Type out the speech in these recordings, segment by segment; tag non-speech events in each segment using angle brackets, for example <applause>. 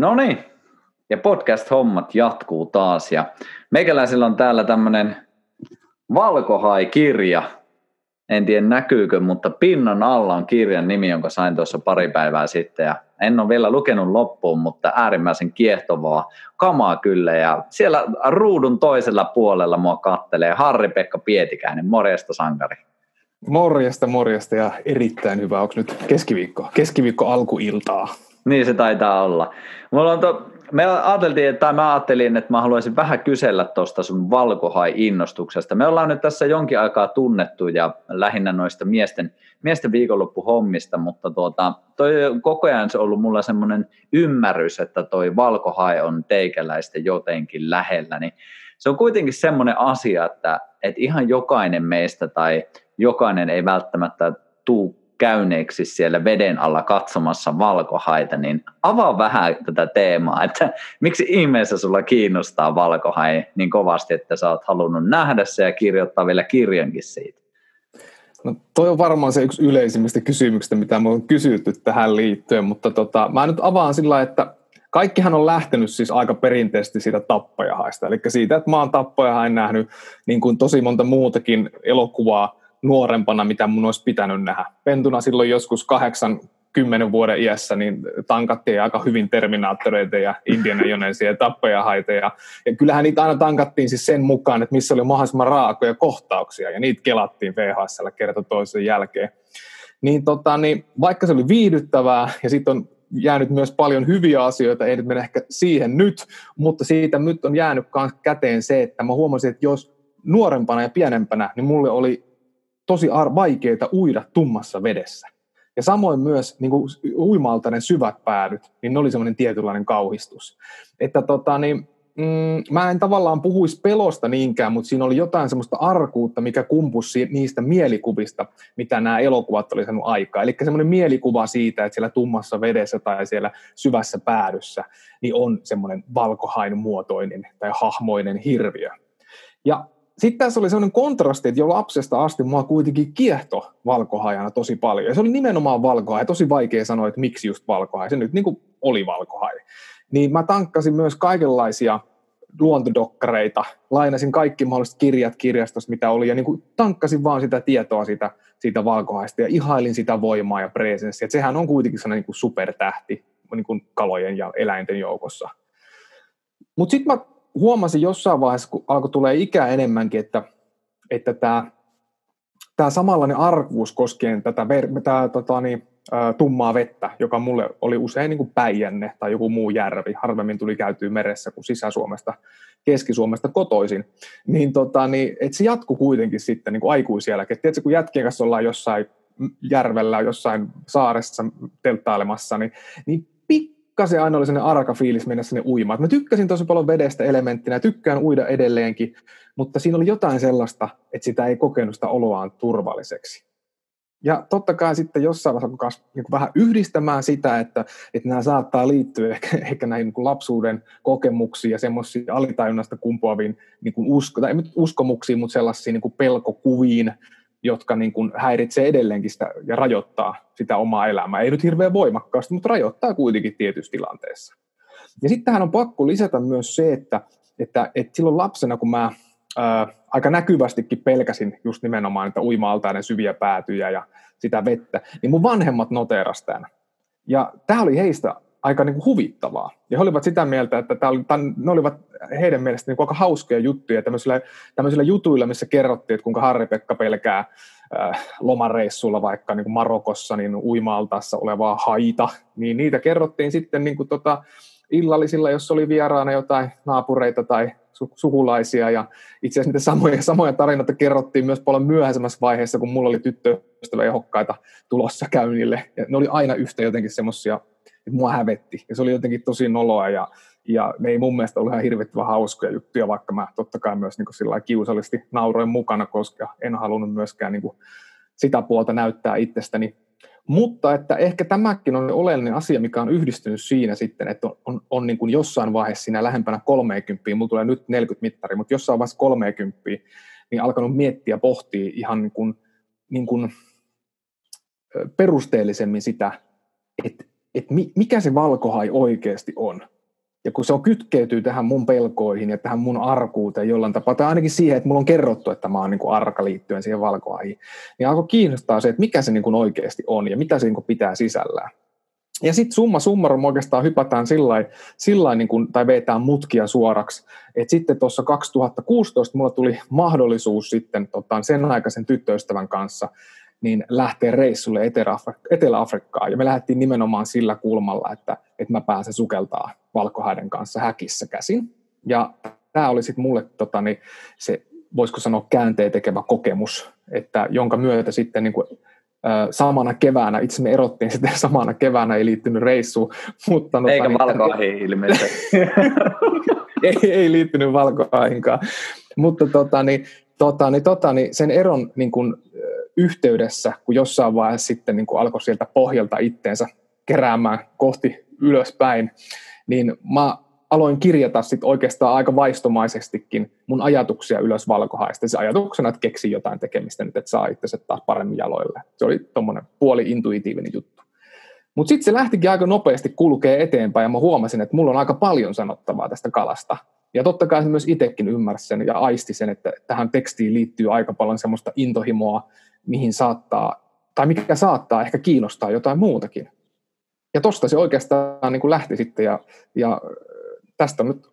No niin, ja podcast-hommat jatkuu taas ja meikäläisellä on täällä tämmöinen Valkohai-kirja. En tiedä näkyykö, mutta pinnan alla on kirjan nimi, jonka sain tuossa pari päivää sitten ja en ole vielä lukenut loppuun, mutta äärimmäisen kiehtovaa kamaa kyllä ja siellä ruudun toisella puolella mua kattelee Harri-Pekka Pietikäinen, morjesta sankari. Morjesta, morjesta ja erittäin hyvä. Onko nyt keskiviikko? Keskiviikko alkuiltaa. Niin se taitaa olla. Mulla on to, me ajateltiin, tai mä ajattelin, että mä haluaisin vähän kysellä tuosta sun valkohai-innostuksesta. Me ollaan nyt tässä jonkin aikaa tunnettu ja lähinnä noista miesten, miesten viikonloppuhommista, mutta tuota, toi koko ajan se on ollut mulla semmoinen ymmärrys, että toi valkohai on teikäläisten jotenkin lähellä, niin se on kuitenkin semmoinen asia, että, että ihan jokainen meistä tai jokainen ei välttämättä tuu käyneeksi siellä veden alla katsomassa valkohaita, niin avaa vähän tätä teemaa, että miksi ihmeessä sulla kiinnostaa valkohai niin kovasti, että sä oot halunnut nähdä se ja kirjoittaa vielä kirjankin siitä? No toi on varmaan se yksi yleisimmistä kysymyksistä, mitä me on kysytty tähän liittyen, mutta tota, mä nyt avaan sillä, että kaikkihan on lähtenyt siis aika perinteisesti siitä tappajahaista, eli siitä, että mä oon tappajahain nähnyt niin kuin tosi monta muutakin elokuvaa, nuorempana, mitä mun olisi pitänyt nähdä. Pentuna silloin joskus kahdeksan, kymmenen vuoden iässä, niin tankattiin aika hyvin Terminaattoreita ja Indiana Jonesia ja tappajahaita. Ja, ja kyllähän niitä aina tankattiin siis sen mukaan, että missä oli mahdollisimman raakoja kohtauksia, ja niitä kelattiin VHSllä kerta toisen jälkeen. Niin, tota, niin vaikka se oli viihdyttävää, ja sitten on jäänyt myös paljon hyviä asioita, ei nyt mene ehkä siihen nyt, mutta siitä nyt on jäänyt käteen se, että mä huomasin, että jos nuorempana ja pienempänä, niin mulle oli tosi vaikeaa uida tummassa vedessä. Ja samoin myös niin kuin uimalta ne syvät päädyt, niin ne oli semmoinen tietynlainen kauhistus. Että tota, niin, mm, mä en tavallaan puhuisi pelosta niinkään, mutta siinä oli jotain semmoista arkuutta, mikä kumpusi niistä mielikuvista, mitä nämä elokuvat oli saanut aikaa. Eli semmoinen mielikuva siitä, että siellä tummassa vedessä tai siellä syvässä päädyssä niin on semmoinen valkohain muotoinen tai hahmoinen hirviö. Ja sitten tässä oli sellainen kontrasti, että jo lapsesta asti mua kuitenkin kiehto valkohajana tosi paljon. Ja se oli nimenomaan valkohai. Tosi vaikea sanoa, että miksi just valkohai. Se nyt niin kuin oli valkohai. Niin mä tankkasin myös kaikenlaisia luontodokkareita, lainasin kaikki mahdolliset kirjat kirjastosta, mitä oli, ja niin kuin tankkasin vaan sitä tietoa siitä, siitä valkohaista, ja ihailin sitä voimaa ja presenssiä. Että sehän on kuitenkin sellainen niin kuin supertähti niin kuin kalojen ja eläinten joukossa. Mutta sitten mä huomasin jossain vaiheessa, kun alkoi tulee ikää enemmänkin, että, että tämä, tämä samanlainen arkuus koskien tätä ver, tämä, tota, niin, tummaa vettä, joka mulle oli usein niin kuin Päijänne tai joku muu järvi, harvemmin tuli käytyä meressä kuin Sisä-Suomesta, Keski-Suomesta kotoisin, niin, tota, niin että se jatkuu kuitenkin sitten niin kuin aikuisjälkeen. Tiedätkö, kun jätkien kanssa ollaan jossain järvellä, jossain saaressa telttailemassa, niin, niin pikkasen aina oli sellainen arka fiilis mennä sinne uimaan. Mä tykkäsin tosi paljon vedestä elementtinä ja tykkään uida edelleenkin, mutta siinä oli jotain sellaista, että sitä ei kokenut sitä oloaan turvalliseksi. Ja totta kai sitten jossain vaiheessa niin kuin vähän yhdistämään sitä, että, että nämä saattaa liittyä ehkä, ehkä näihin niin kuin lapsuuden kokemuksiin ja semmoisiin alitajunnasta kumpuaviin niin kuin usko, tai uskomuksiin, mutta sellaisiin niin kuin pelkokuviin, jotka niin kuin häiritsee edelleenkin sitä ja rajoittaa sitä omaa elämää. Ei nyt hirveän voimakkaasti, mutta rajoittaa kuitenkin tietyissä tilanteessa. Ja sitten tähän on pakko lisätä myös se, että, että, että silloin lapsena, kun mä ää, aika näkyvästikin pelkäsin just nimenomaan niitä uima syviä päätyjä ja sitä vettä, niin mun vanhemmat noteerasivat tämän. Ja tämä oli heistä aika niin kuin huvittavaa. Ja he olivat sitä mieltä, että tämän, ne olivat heidän mielestään niin aika hauskoja juttuja tämmöisillä, tämmöisillä jutuilla, missä kerrottiin, että kuinka Harri-Pekka pelkää äh, lomareissulla vaikka niin kuin Marokossa niin uimaaltaassa olevaa haita, niin niitä kerrottiin sitten niin kuin tota, illallisilla, jos oli vieraana jotain naapureita tai sukulaisia ja itse asiassa niitä samoja, samoja tarinoita kerrottiin myös paljon myöhäisemmässä vaiheessa, kun mulla oli tyttöystävä ehokkaita tulossa käynnille. Ja ne oli aina yhtä jotenkin semmoisia että mua hävetti. Ja se oli jotenkin tosi noloa ja, ja ne ei mun mielestä ollut ihan hirvittävän hauskoja juttuja, vaikka mä totta kai myös niin sillä kiusallisesti nauroin mukana, koska en halunnut myöskään niin sitä puolta näyttää itsestäni. Mutta että ehkä tämäkin on oleellinen asia, mikä on yhdistynyt siinä sitten, että on, on, on niin kuin jossain vaiheessa siinä lähempänä 30, mulla tulee nyt 40 mittari, mutta jossain vaiheessa 30, niin alkanut miettiä ja pohtia ihan niin kuin, niin kuin perusteellisemmin sitä, että että mikä se valkohai oikeasti on. Ja kun se on kytkeytyy tähän mun pelkoihin ja tähän mun arkuuteen jollain tapaa, tai ainakin siihen, että mulla on kerrottu, että mä oon niin arka liittyen siihen valkohaihin, niin alkoi kiinnostaa se, että mikä se niin kuin oikeasti on ja mitä se niin kuin pitää sisällään. Ja sitten summa summarum oikeastaan hypätään sillä sillä niin kuin, tai vetään mutkia suoraksi, että sitten tuossa 2016 mulla tuli mahdollisuus sitten tota, sen aikaisen tyttöystävän kanssa niin lähteä reissulle Etelä-Afrikkaan. Ja me lähdettiin nimenomaan sillä kulmalla, että, että mä pääsen sukeltaa valkohaiden kanssa häkissä käsin. Ja tämä oli sitten mulle tota, niin se, voisiko sanoa, käänteen tekevä kokemus, että jonka myötä sitten niin kuin, samana keväänä, itse me erottiin sitten <laughs> samana keväänä, ei liittynyt reissuun. Mutta, Eikä niin, valkoahiin ilmeisesti. <laughs> ei, ei liittynyt valkoahinkaan. Mutta tota, niin, tota, niin, tota, niin sen eron niin kuin, yhteydessä, kun jossain vaiheessa sitten niin kuin alkoi sieltä pohjalta itteensä keräämään kohti ylöspäin, niin mä aloin kirjata sit oikeastaan aika vaistomaisestikin mun ajatuksia ylös valkohaista. Se ajatuksena, että keksi jotain tekemistä nyt, että saa itse taas paremmin jaloille. Se oli tuommoinen puoli intuitiivinen juttu. Mutta sitten se lähtikin aika nopeasti kulkee eteenpäin ja mä huomasin, että mulla on aika paljon sanottavaa tästä kalasta. Ja totta kai myös itsekin ymmärsin sen ja aisti sen, että tähän tekstiin liittyy aika paljon semmoista intohimoa, mihin saattaa, tai mikä saattaa ehkä kiinnostaa jotain muutakin. Ja tosta se oikeastaan niin kuin lähti sitten ja, ja tästä on nyt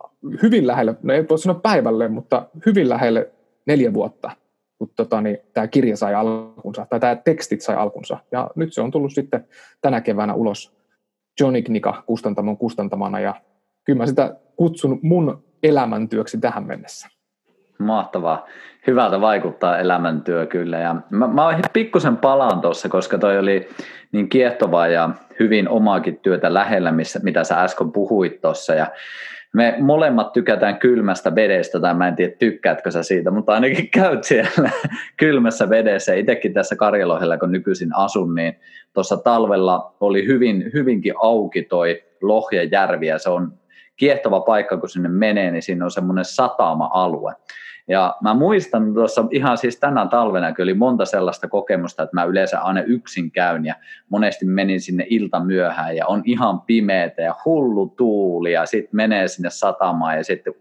hyvin lähelle, no ei voi sanoa päivälle, mutta hyvin lähelle neljä vuotta, kun tota, niin, tämä kirja sai alkunsa, tai tämä tekstit sai alkunsa. Ja nyt se on tullut sitten tänä keväänä ulos Johnny Knika kustantamon kustantamana, ja kyllä mä sitä kutsun mun elämäntyöksi tähän mennessä. Mahtavaa. Hyvältä vaikuttaa elämäntyö kyllä. Ja mä, mä pikkusen palaan tuossa, koska toi oli niin kiehtovaa ja hyvin omaakin työtä lähellä, missä, mitä sä äsken puhuit tuossa. Ja me molemmat tykätään kylmästä vedestä, tai mä en tiedä tykkäätkö sä siitä, mutta ainakin <laughs> käyt siellä kylmässä vedessä. Itsekin tässä Karjalohella, kun nykyisin asun, niin tuossa talvella oli hyvin, hyvinkin auki toi Lohjajärvi, ja se on kiehtova paikka, kun sinne menee, niin siinä on semmoinen satama-alue. Ja mä muistan tuossa ihan siis tänä talvena, kun oli monta sellaista kokemusta, että mä yleensä aina yksin käyn ja monesti menin sinne ilta myöhään ja on ihan pimeätä ja hullu tuuli ja sitten menee sinne satamaan ja sitten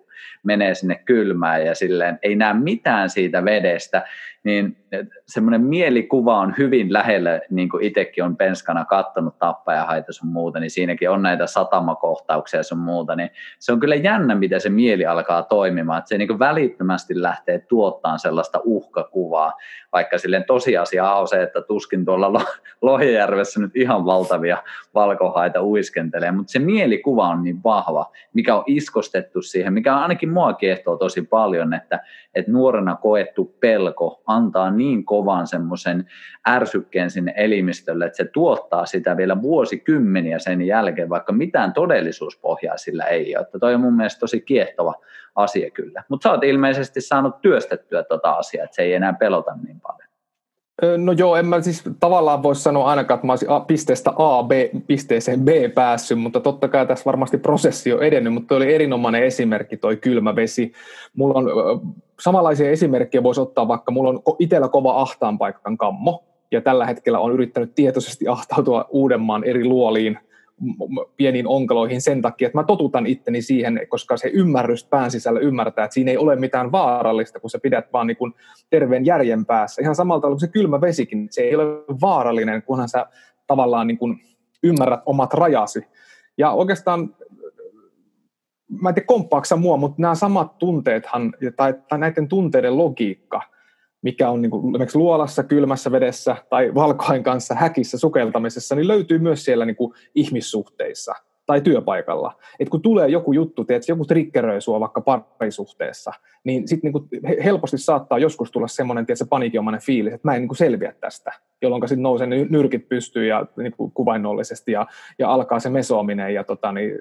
menee sinne kylmään ja silleen ei näe mitään siitä vedestä, niin semmoinen mielikuva on hyvin lähellä, niin kuin itsekin on penskana kattonut tappajahaita sun muuta, niin siinäkin on näitä satamakohtauksia sun muuta, niin se on kyllä jännä, miten se mieli alkaa toimimaan, että se niin kuin välittömästi lähtee tuottamaan sellaista uhkakuvaa, vaikka silleen tosiasia on se, että tuskin tuolla Lohjajärvessä nyt ihan valtavia valkohaita uiskentelee, mutta se mielikuva on niin vahva, mikä on iskostettu siihen, mikä on ainakin mua kiehtoo tosi paljon, että, että nuorena koettu pelko antaa niin kovan semmoisen ärsykkeen sinne elimistölle, että se tuottaa sitä vielä vuosikymmeniä sen jälkeen, vaikka mitään todellisuuspohjaa sillä ei ole. Että toi on mun mielestä tosi kiehtova asia kyllä. Mutta sä oot ilmeisesti saanut työstettyä tota asiaa, että se ei enää pelota niin paljon. No joo, en mä siis tavallaan voisi sanoa ainakaan, että mä olisin pisteestä A B, pisteeseen B päässyt, mutta totta kai tässä varmasti prosessi on edennyt, mutta oli erinomainen esimerkki toi kylmä vesi. Mulla on samanlaisia esimerkkejä voisi ottaa vaikka, mulla on itsellä kova ahtaan paikan kammo, ja tällä hetkellä on yrittänyt tietoisesti ahtautua Uudenmaan eri luoliin pieniin onkaloihin sen takia, että mä totutan itteni siihen, koska se ymmärrys pään sisällä ymmärtää, että siinä ei ole mitään vaarallista, kun sä pidät vaan niin kuin terveen järjen päässä. Ihan samalla tavalla kuin se kylmä vesikin, se ei ole vaarallinen, kunhan sä tavallaan niin kuin ymmärrät omat rajasi. Ja oikeastaan, mä en tiedä komppaaksa mua, mutta nämä samat tunteethan, tai, tai näiden tunteiden logiikka – mikä on niin kuin, esimerkiksi luolassa, kylmässä vedessä tai valkoain kanssa häkissä sukeltamisessa, niin löytyy myös siellä niin kuin ihmissuhteissa tai työpaikalla. Et kun tulee joku juttu, teet, joku triggeröi sua vaikka parisuhteessa, niin sitten niinku helposti saattaa joskus tulla semmoinen tiedätkö, paniikinomainen fiilis, että mä en niinku selviä tästä, jolloin sitten nousee ne nyrkit pystyy ja niinku kuvainnollisesti ja, ja alkaa se mesoaminen ja tota, niin,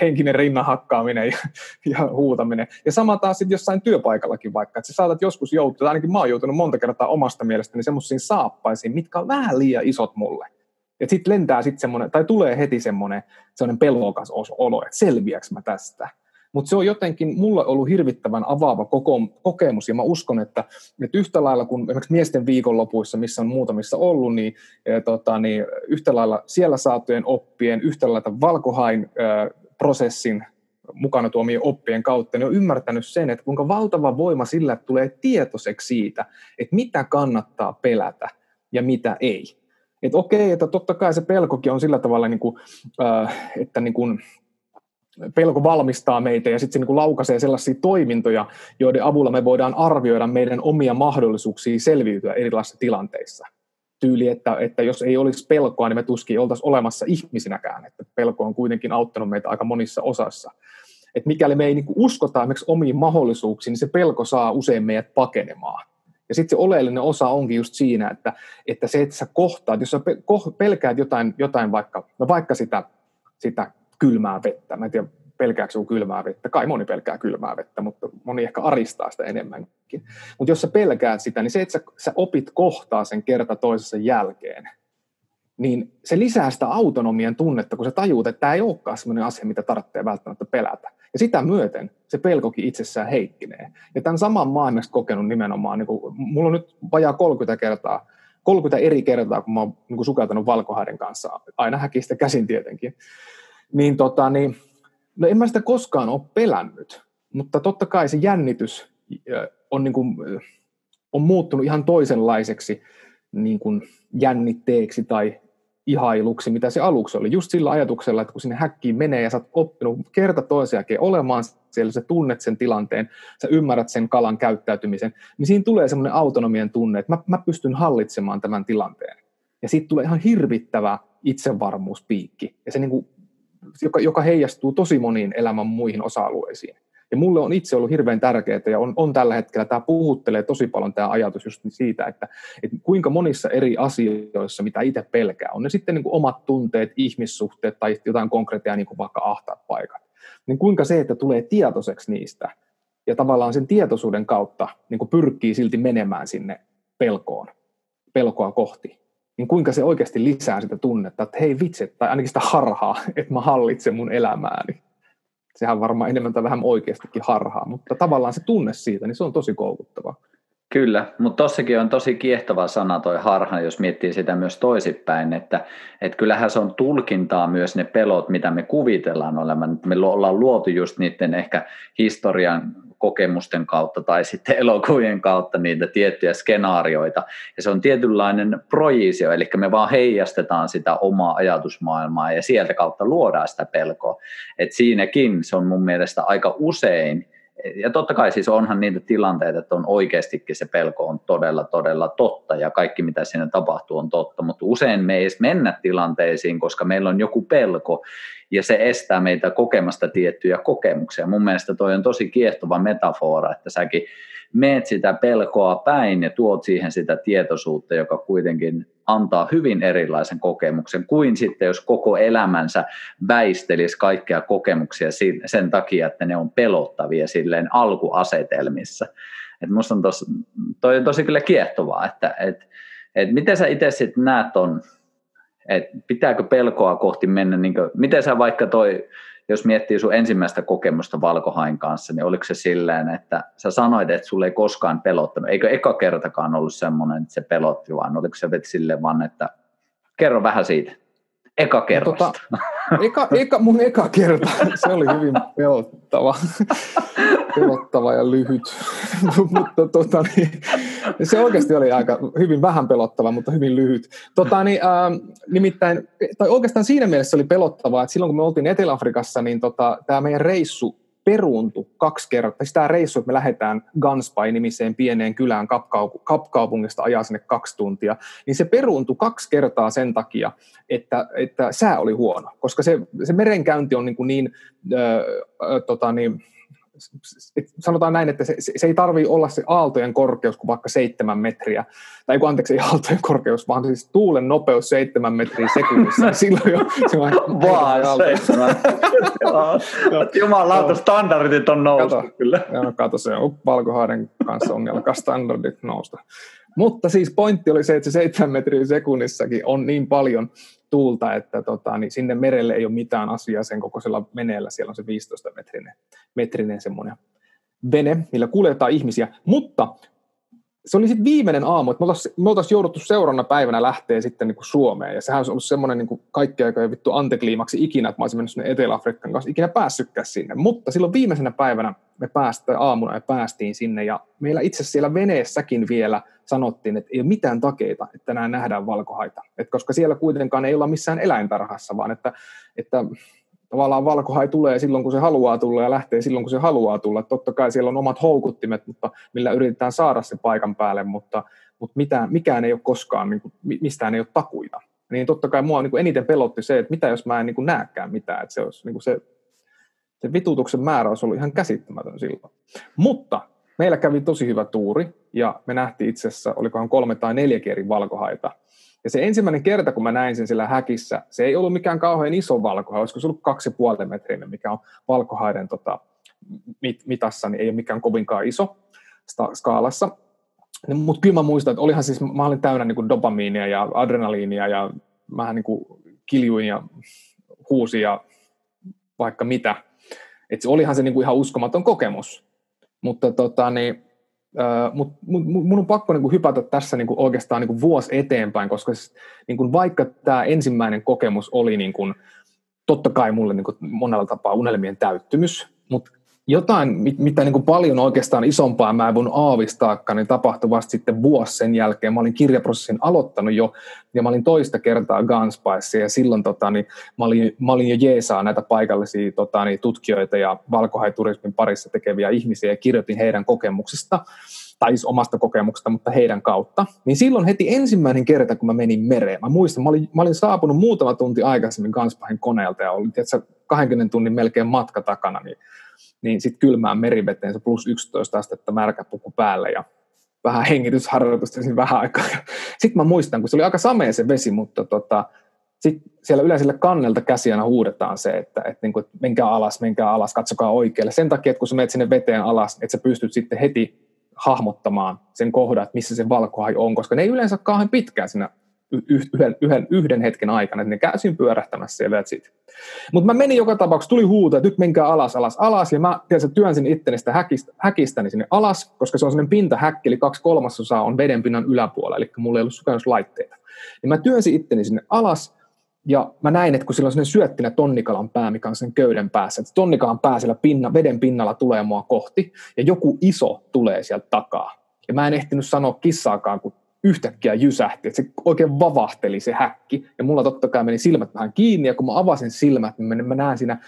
henkinen rinnan hakkaaminen ja, ja huutaminen. Ja sama taas sitten jossain työpaikallakin vaikka, että sä saatat joskus joutua, ainakin mä oon joutunut monta kertaa omasta mielestäni semmoisiin saappaisiin, mitkä on vähän liian isot mulle ja sitten lentää sitten semmoinen, tai tulee heti semmoinen, semmoinen pelokas olo, että selviäks mä tästä. mutta se on jotenkin mulle ollut hirvittävän avaava koko, kokemus, ja mä uskon, että, että yhtä lailla kuin esimerkiksi miesten viikonlopuissa, missä on muutamissa ollut, niin, ja, tota, niin yhtä lailla siellä saatujen oppien, yhtä lailla valkohain ää, prosessin mukana tuomien oppien kautta, niin on ymmärtänyt sen, että kuinka valtava voima sillä tulee tietoiseksi siitä, että mitä kannattaa pelätä ja mitä ei. Että okei, että totta kai se pelkokin on sillä tavalla, niin kuin, äh, että niin kuin, pelko valmistaa meitä ja sitten se niin laukaisee sellaisia toimintoja, joiden avulla me voidaan arvioida meidän omia mahdollisuuksia selviytyä erilaisissa tilanteissa. Tyyli, että, että jos ei olisi pelkoa, niin me tuskin oltaisiin olemassa ihmisinäkään. Että pelko on kuitenkin auttanut meitä aika monissa osassa. Et mikäli me ei niin uskota esimerkiksi omiin mahdollisuuksiin, niin se pelko saa usein meidät pakenemaan. Ja sitten se oleellinen osa onkin just siinä, että, että se, että sä kohtaat, jos sä pelkäät jotain, jotain vaikka, no vaikka sitä, sitä kylmää vettä, mä en tiedä pelkääkö sinun kylmää vettä, kai moni pelkää kylmää vettä, mutta moni ehkä aristaa sitä enemmänkin. Mutta jos sä pelkäät sitä, niin se, että sä, sä opit kohtaa sen kerta toisessa jälkeen, niin se lisää sitä autonomian tunnetta, kun sä tajuut, että tämä ei olekaan sellainen asia, mitä tarvitsee välttämättä pelätä. Ja sitä myöten se pelkokin itsessään heikkenee. Ja tämän saman oon kokenut nimenomaan, niin kuin, mulla on nyt vajaa 30 kertaa, 30 eri kertaa, kun mä oon niin kuin sukeltanut valkohaiden kanssa, aina häkistä käsin tietenkin, niin, tota, niin no en mä sitä koskaan ole pelännyt, mutta totta kai se jännitys on, niin kuin, on muuttunut ihan toisenlaiseksi niin kuin jännitteeksi tai ihailuksi, mitä se aluksi oli. Just sillä ajatuksella, että kun sinne häkkiin menee ja sä oot oppinut kerta toisen jälkeen olemaan siellä, sä tunnet sen tilanteen, sä ymmärrät sen kalan käyttäytymisen, niin siinä tulee semmoinen autonomian tunne, että mä, mä pystyn hallitsemaan tämän tilanteen. Ja siitä tulee ihan hirvittävä itsevarmuuspiikki, ja se niin kuin, joka, joka heijastuu tosi moniin elämän muihin osa-alueisiin. Ja mulle on itse ollut hirveän tärkeää, ja on, on tällä hetkellä, tämä puhuttelee tosi paljon tämä ajatus just siitä, että, että kuinka monissa eri asioissa, mitä itse pelkää, on ne sitten niin kuin omat tunteet, ihmissuhteet tai jotain konkreettia, niin kuin vaikka ahtaat paikat, niin kuinka se, että tulee tietoiseksi niistä, ja tavallaan sen tietoisuuden kautta niin kuin pyrkii silti menemään sinne pelkoon, pelkoa kohti, niin kuinka se oikeasti lisää sitä tunnetta, että hei vitsi, tai ainakin sitä harhaa, <laughs> että mä hallitsen mun elämääni sehän varmaan enemmän tai vähän oikeastikin harhaa, mutta tavallaan se tunne siitä, niin se on tosi koukuttava. Kyllä, mutta tossakin on tosi kiehtova sana toi harha, jos miettii sitä myös toisinpäin, että, että kyllähän se on tulkintaa myös ne pelot, mitä me kuvitellaan olevan. Me ollaan luotu just niiden ehkä historian kokemusten kautta tai sitten <laughs> elokuvien kautta niitä tiettyjä skenaarioita. Ja se on tietynlainen projisio, eli me vaan heijastetaan sitä omaa ajatusmaailmaa ja sieltä kautta luodaan sitä pelkoa. Et siinäkin se on mun mielestä aika usein ja totta kai siis onhan niitä tilanteita, että on oikeastikin se pelko on todella, todella totta ja kaikki mitä siinä tapahtuu on totta, mutta usein me ei edes mennä tilanteisiin, koska meillä on joku pelko ja se estää meitä kokemasta tiettyjä kokemuksia. Mun mielestä toi on tosi kiehtova metafora, että säkin meet sitä pelkoa päin ja tuot siihen sitä tietoisuutta, joka kuitenkin antaa hyvin erilaisen kokemuksen kuin sitten, jos koko elämänsä väistelisi kaikkia kokemuksia sen takia, että ne on pelottavia silleen alkuasetelmissa. Et musta on tos, toi on tosi kyllä kiehtovaa, että et, et miten sä itse sitten näet ton, että pitääkö pelkoa kohti mennä, niin kuin, miten sä vaikka toi jos miettii sun ensimmäistä kokemusta valkohain kanssa, niin oliko se silleen, että sä sanoit, että sulle ei koskaan pelottanut, eikö eka kertakaan ollut semmoinen, että se pelotti, vaan oliko se silleen vaan, että kerro vähän siitä. Eka kerrasta. Tota, eka, eka, mun eka kerta, se oli hyvin pelottava, <laughs> pelottava ja lyhyt, <laughs> mutta tota, niin, <laughs> se oikeasti oli aika hyvin vähän pelottava, mutta hyvin lyhyt. Tota, niin, äh, nimittäin, tai oikeastaan siinä mielessä oli pelottavaa, että silloin kun me oltiin Etelä-Afrikassa, niin tota, tämä meidän reissu peruuntu kaksi kertaa. Siis tämä reissu, että me lähdetään Gunspy-nimiseen pieneen kylään Kapkaupungista ajaa sinne kaksi tuntia, niin se peruuntu kaksi kertaa sen takia, että, että sää oli huono, koska se, se merenkäynti on niin, kuin niin, äh, äh, tota niin sanotaan näin, että se, se ei tarvitse olla se aaltojen korkeus kuin vaikka seitsemän metriä, tai kun anteeksi, ei aaltojen korkeus, vaan siis tuulen nopeus seitsemän metriä sekunnissa, <laughs> silloin jo se on Vaan seitsemän. Jumalauta, standardit on noussut kato, kyllä. Joo, kato, se on valkohaiden kanssa on alkaa standardit nousta. Mutta siis pointti oli se, että se seitsemän metriä sekunnissakin on niin paljon tuulta, että tota, niin sinne merelle ei ole mitään asiaa sen kokoisella veneellä, siellä on se 15 metrinen, metrinen semmoinen vene, millä kuljetaan ihmisiä, mutta se oli sitten viimeinen aamu, että me oltaisiin oltais jouduttu seuraavana päivänä lähteä sitten niin kuin Suomeen, ja sehän olisi ollut semmoinen niin kaikki aika vittu antekliimaksi ikinä, että mä olisin mennyt sinne Etelä-Afrikan kanssa ikinä päässytkään sinne, mutta silloin viimeisenä päivänä me päästä, aamuna me päästiin sinne, ja meillä itse siellä veneessäkin vielä sanottiin, että ei ole mitään takeita, että tänään nähdään valkohaita, Et koska siellä kuitenkaan ei olla missään eläintarhassa, vaan että, että tavallaan valkohai tulee silloin, kun se haluaa tulla ja lähtee silloin, kun se haluaa tulla. Totta kai siellä on omat houkuttimet, mutta millä yritetään saada se paikan päälle, mutta, mutta mitään, mikään ei ole koskaan, niin kuin, mistään ei ole takuita. Niin totta kai mua niin eniten pelotti se, että mitä jos mä en niin kuin näekään mitään, että se, olisi, niin kuin se, se vitutuksen määrä olisi ollut ihan käsittämätön silloin. Mutta meillä kävi tosi hyvä tuuri ja me nähtiin itse asiassa, olikohan kolme tai neljä eri valkohaita – ja se ensimmäinen kerta, kun mä näin sen siellä häkissä, se ei ollut mikään kauhean iso valkohai, olisiko se ollut kaksi metrinen, mikä on valkohaiden tota, mit, mitassa, niin ei ole mikään kovinkaan iso sta- skaalassa. Niin, Mutta kyllä mä muistan, että olihan siis, mä olin täynnä niin dopamiinia ja adrenaliinia ja vähän niin kuin kiljuin ja huusin ja vaikka mitä. Että olihan se niin kuin ihan uskomaton kokemus. Mutta tota, niin, mutta mun on pakko niinku hypätä tässä niinku oikeastaan niinku vuosi eteenpäin, koska siis, niinku vaikka tämä ensimmäinen kokemus oli niinku, totta kai mulle niinku monella tapaa unelmien täyttymys, mutta jotain, mitä niin kuin paljon oikeastaan isompaa mä en voinut aavistaakaan, niin tapahtui vasta sitten vuosi sen jälkeen. Mä olin kirjaprosessin aloittanut jo, ja mä olin toista kertaa Gunspice, ja silloin tota, niin, mä, olin, mä olin jo jeesaa näitä paikallisia tota, niin, tutkijoita ja valkohaiturismin parissa tekeviä ihmisiä, ja kirjoitin heidän kokemuksista, tai siis omasta kokemuksesta, mutta heidän kautta. Niin silloin heti ensimmäinen kerta, kun mä menin mereen, mä muistan, mä olin, mä olin saapunut muutama tunti aikaisemmin Ganspahin koneelta, ja olin tietysti 20 tunnin melkein matka takana, niin niin sitten kylmään meriveteen se plus 11 astetta märkä puku päälle ja vähän hengitysharjoitusta siinä vähän aikaa. Sitten mä muistan, kun se oli aika samea se vesi, mutta tota, sitten siellä yleiselle kannelta käsiänä huudetaan se, että, että, niin kuin, että menkää alas, menkää alas, katsokaa oikealle. Sen takia, että kun sä menet sinne veteen alas, että sä pystyt sitten heti hahmottamaan sen kohdan, että missä se valkohai on, koska ne ei yleensä kauhean pitkään siinä yhden, yhden, yhden hetken aikana, että ne käsin pyörähtämässä ja Mutta mä menin joka tapauksessa, tuli huuto, että nyt menkää alas, alas, alas, ja mä tiedätkö, työnsin itteni sitä häkistä, häkistäni sinne alas, koska se on sellainen pintahäkki, eli kaksi kolmasosaa on vedenpinnan yläpuolella, eli mulla ei ollut sukelluslaitteita. Niin mä työnsin itteni sinne alas, ja mä näin, että kun sillä on sellainen syöttinä tonnikalan pää, mikä on sen köyden päässä, että tonnikalan pää siellä pinna, veden pinnalla tulee mua kohti, ja joku iso tulee sieltä takaa. Ja mä en ehtinyt sanoa kissaakaan, kun yhtäkkiä jysähti, että se oikein vavahteli se häkki, ja mulla totta kai meni silmät vähän kiinni, ja kun mä avasin silmät, niin mä näen siinä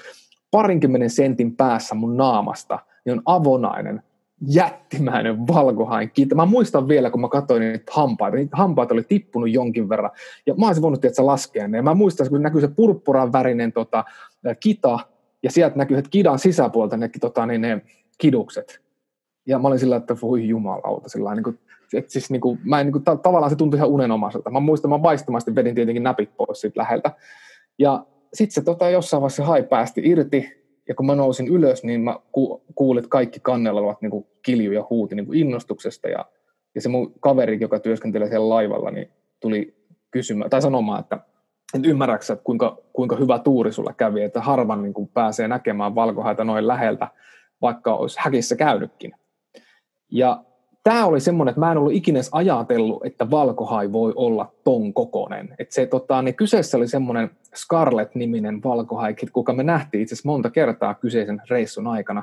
parinkymmenen sentin päässä mun naamasta, niin on avonainen, jättimäinen valkohain kiintä. Mä muistan vielä, kun mä katsoin niitä hampaita, niitä hampaita oli tippunut jonkin verran, ja mä olisin voinut tietysti laskea ne, ja mä muistan, kun näkyy se purppuran värinen tota, kita, ja sieltä näkyy, että kidan sisäpuolta ne, tota, niin ne kidukset. Ja mä olin sillä, että voi jumalauta, sillä niin kuin, et siis niin kuin, mä en, niin kuin, ta- tavallaan se tuntui ihan unenomaiselta. Mä muistan, mä vaistomasti vedin tietenkin näpit pois siitä läheltä. Ja sitten se tota, jossain vaiheessa hai päästi irti, ja kun mä nousin ylös, niin mä ku, kuulin, että kaikki kannella ovat niin kilju ja huuti niin innostuksesta. Ja, ja se mun kaveri, joka työskentelee siellä laivalla, niin tuli kysymään, tai sanomaan, että et ymmärräksä, että kuinka, kuinka hyvä tuuri sulla kävi, että harvan niin kuin pääsee näkemään valkohaita noin läheltä, vaikka olisi häkissä käynytkin. Ja tämä oli semmoinen, että mä en ollut ikinä ajatellut, että valkohai voi olla ton kokonen. Että se, tota, niin kyseessä oli semmoinen Scarlett-niminen valkohai, kuka me nähtiin itse asiassa monta kertaa kyseisen reissun aikana.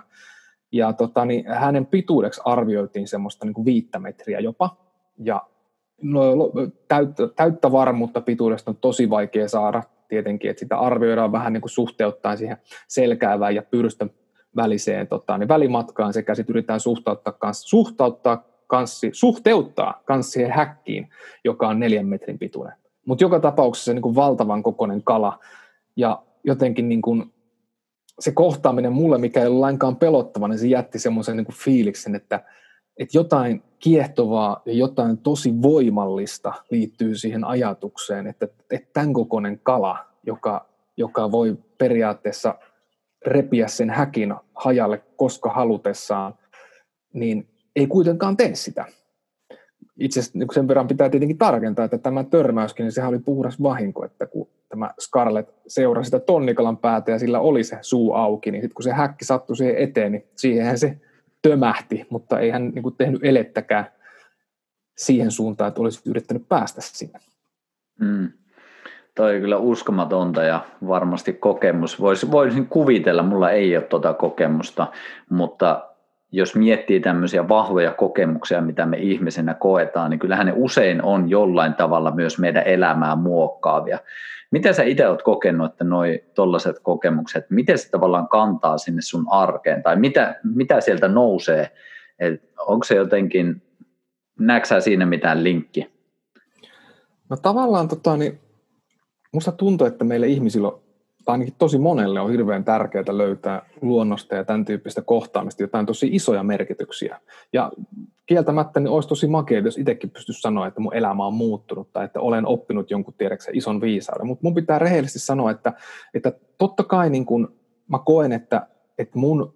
Ja tota, niin hänen pituudeksi arvioitiin semmoista niin kuin viittä metriä jopa. Ja no, täyttä, täyttä varmuutta pituudesta on tosi vaikea saada tietenkin, että sitä arvioidaan vähän niin kuin suhteuttaen siihen selkäävään ja pyrstön väliseen tota, niin välimatkaan sekä sitten yritetään suhtauttaa, kans, suhtauttaa kanssi, suhteuttaa kans siihen häkkiin, joka on neljän metrin pituinen. Mutta joka tapauksessa niin kuin valtavan kokoinen kala ja jotenkin niin kuin se kohtaaminen mulle, mikä ei ole lainkaan pelottava, niin se jätti semmoisen niin fiiliksen, että, että jotain kiehtovaa ja jotain tosi voimallista liittyy siihen ajatukseen, että, että tämän kokoinen kala, joka, joka voi periaatteessa repiä sen häkin hajalle koska halutessaan, niin ei kuitenkaan tee sitä. Itse asiassa niin sen verran pitää tietenkin tarkentaa, että tämä törmäyskin, niin sehän oli puhdas vahinko, että kun tämä Scarlett seurasi sitä tonnikalan päätä ja sillä oli se suu auki, niin sitten kun se häkki sattui siihen eteen, niin siihenhän se tömähti, mutta ei hän niin tehnyt elettäkään siihen suuntaan, että olisi yrittänyt päästä sinne. Mm. Toi on kyllä uskomatonta ja varmasti kokemus. Vois, voisin kuvitella, mulla ei ole tuota kokemusta, mutta jos miettii tämmöisiä vahvoja kokemuksia, mitä me ihmisenä koetaan, niin kyllähän ne usein on jollain tavalla myös meidän elämää muokkaavia. Miten sä itse oot kokenut, että noi tollaiset kokemukset, miten se tavallaan kantaa sinne sun arkeen, tai mitä, mitä sieltä nousee, Et onko se jotenkin, näetkö siinä mitään linkki? No tavallaan tota, niin musta tuntuu, että meille ihmisillä tai ainakin tosi monelle on hirveän tärkeää löytää luonnosta ja tämän tyyppistä kohtaamista jotain tosi isoja merkityksiä. Ja kieltämättä niin olisi tosi makea, jos itsekin pystyisi sanoa, että mun elämä on muuttunut tai että olen oppinut jonkun tiedäkseen ison viisauden. Mutta mun pitää rehellisesti sanoa, että, että totta kai niin kun mä koen, että, että mun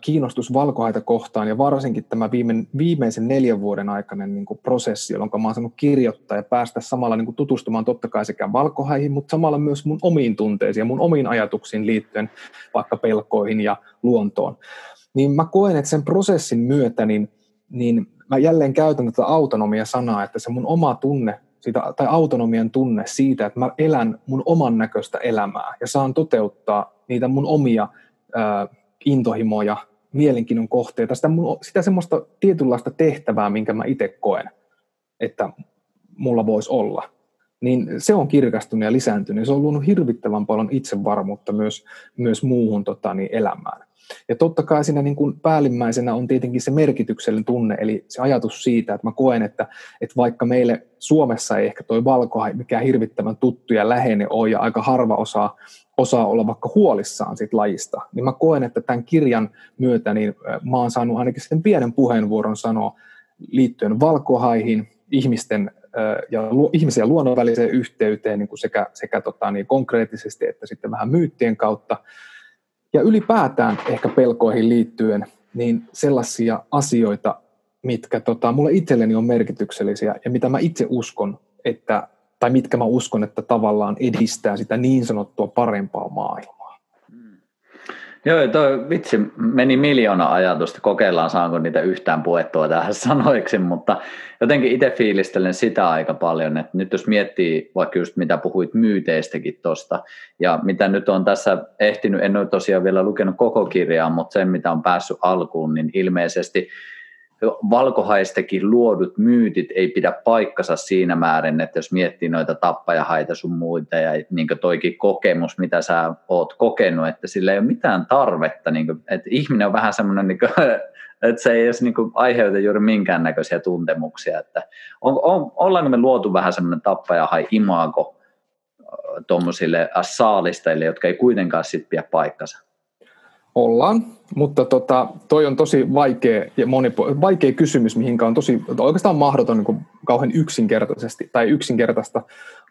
kiinnostus valkohaita kohtaan ja varsinkin tämä viime, viimeisen neljän vuoden aikainen niin kuin prosessi, jolloin mä oon saanut kirjoittaa ja päästä samalla niin kuin tutustumaan totta kai sekä valkohaihin, mutta samalla myös mun omiin tunteisiin ja mun omiin ajatuksiin liittyen vaikka pelkoihin ja luontoon. Niin mä koen, että sen prosessin myötä niin, niin mä jälleen käytän tätä autonomia-sanaa, että se mun oma tunne siitä, tai autonomian tunne siitä, että mä elän mun oman näköistä elämää ja saan toteuttaa niitä mun omia ää, intohimoja, mielenkiinnon kohteita, sitä, sitä semmoista tietynlaista tehtävää, minkä mä itse koen, että mulla voisi olla, niin se on kirkastunut ja lisääntynyt. Se on luonut hirvittävän paljon itsevarmuutta myös, myös muuhun tota, niin elämään. Ja totta kai siinä niin kuin päällimmäisenä on tietenkin se merkityksellinen tunne, eli se ajatus siitä, että mä koen, että, että vaikka meille Suomessa ei ehkä toi valkohai mikään hirvittävän tuttu ja läheinen ole, ja aika harva osaa osaa olla vaikka huolissaan siitä lajista, niin mä koen, että tämän kirjan myötä niin mä oon saanut ainakin sen pienen puheenvuoron sanoa liittyen valkohaihin, ihmisten ja ihmisen ja luonnon väliseen yhteyteen niin kuin sekä, sekä tota, niin konkreettisesti että sitten vähän myyttien kautta. Ja ylipäätään ehkä pelkoihin liittyen niin sellaisia asioita, mitkä tota, mulle itselleni on merkityksellisiä ja mitä mä itse uskon, että tai mitkä mä uskon, että tavallaan edistää sitä niin sanottua parempaa maailmaa. Joo, toi vitsi meni miljoona ajatusta, kokeillaan saanko niitä yhtään puettua tähän <laughs> sanoiksi, mutta jotenkin itse fiilistelen sitä aika paljon, että nyt jos miettii vaikka just mitä puhuit myyteistäkin tuosta, ja mitä nyt on tässä ehtinyt, en ole tosiaan vielä lukenut koko kirjaa, mutta sen mitä on päässyt alkuun, niin ilmeisesti valkohaistakin luodut myytit ei pidä paikkansa siinä määrin, että jos miettii noita tappajahaita sun muita ja niin toikin kokemus, mitä sä oot kokenut, että sillä ei ole mitään tarvetta, niin kuin, että ihminen on vähän semmoinen, niin <laughs> että se ei edes niin kuin, aiheuta juuri minkäännäköisiä tuntemuksia, että on, on, ollaanko me luotu vähän semmoinen tappajahai imago tuommoisille saalistajille, jotka ei kuitenkaan sitten pidä paikkansa? Ollaan, mutta tota, toi on tosi vaikea, ja monipo- vaikea kysymys, mihinkä on tosi, oikeastaan mahdoton niin kuin kauhean yksinkertaisesti tai yksinkertaista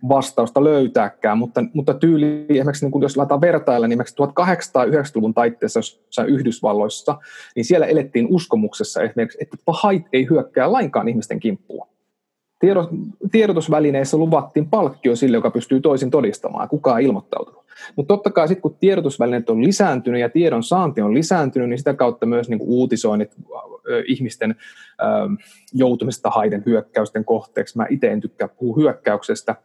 vastausta löytääkään, mutta, mutta tyyli, esimerkiksi niin kuin jos laitetaan vertailla, niin 1890-luvun taitteessa jossain Yhdysvalloissa, niin siellä elettiin uskomuksessa esimerkiksi, että pahait ei hyökkää lainkaan ihmisten kimppuun. Tiedotusvälineissä luvattiin palkkio sille, joka pystyy toisin todistamaan, kukaan ilmoittautunut. Mutta totta kai sitten, kun tiedotusvälineet on lisääntynyt ja tiedon saanti on lisääntynyt, niin sitä kautta myös niin uutisoinnit ihmisten joutumista haiden hyökkäysten kohteeksi, mä itse en tykkää puhua hyökkäyksestä,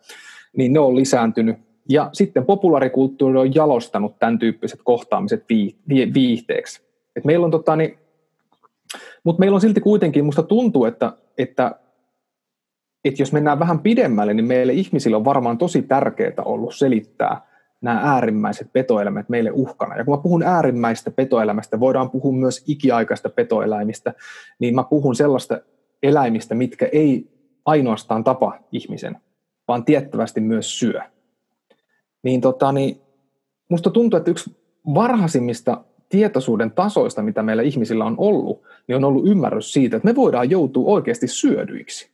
niin ne on lisääntynyt. Ja sitten populaarikulttuuri on jalostanut tämän tyyppiset kohtaamiset viihteeksi. Et meillä on tota, niin, mutta meillä on silti kuitenkin, musta tuntuu, että, että että jos mennään vähän pidemmälle, niin meille ihmisille on varmaan tosi tärkeää ollut selittää nämä äärimmäiset petoeläimet meille uhkana. Ja kun mä puhun äärimmäistä petoelämästä, voidaan puhua myös ikiaikaista petoeläimistä, niin mä puhun sellaista eläimistä, mitkä ei ainoastaan tapa ihmisen, vaan tiettävästi myös syö. Niin, tota, niin musta tuntuu, että yksi varhaisimmista tietoisuuden tasoista, mitä meillä ihmisillä on ollut, niin on ollut ymmärrys siitä, että me voidaan joutua oikeasti syödyiksi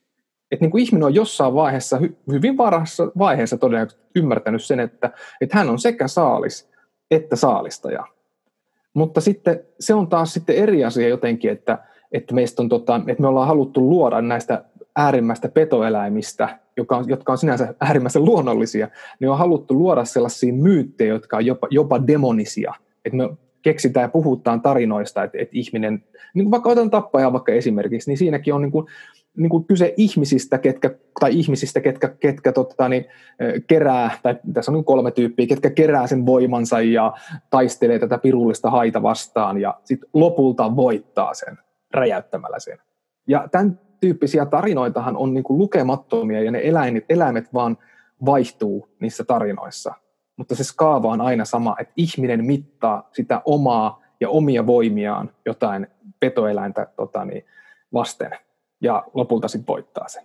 että niin kuin ihminen on jossain vaiheessa, hyvin varhaisessa vaiheessa todennäköisesti ymmärtänyt sen, että, että hän on sekä saalis että saalistaja. Mutta sitten se on taas sitten eri asia jotenkin, että, että, meistä on, tota, että me ollaan haluttu luoda näistä äärimmäistä petoeläimistä joka on, jotka on sinänsä äärimmäisen luonnollisia, niin on haluttu luoda sellaisia myyttejä, jotka on jopa, jopa demonisia. Että me keksitään ja puhutaan tarinoista, että, että ihminen, niin vaikka otan tappaja vaikka esimerkiksi, niin siinäkin on niin kuin, niin kuin kyse ihmisistä, ketkä, tai ihmisistä, ketkä, ketkä tota, niin, kerää, tai tässä on niin kolme tyyppiä, ketkä kerää sen voimansa ja taistelee tätä pirullista haita vastaan ja sitten lopulta voittaa sen räjäyttämällä sen. Ja tämän tyyppisiä tarinoitahan on niin kuin lukemattomia ja ne eläimet, eläimet vaan vaihtuu niissä tarinoissa. Mutta se skaava on aina sama, että ihminen mittaa sitä omaa ja omia voimiaan jotain petoeläintä tota niin, vasten ja lopulta sitten voittaa sen.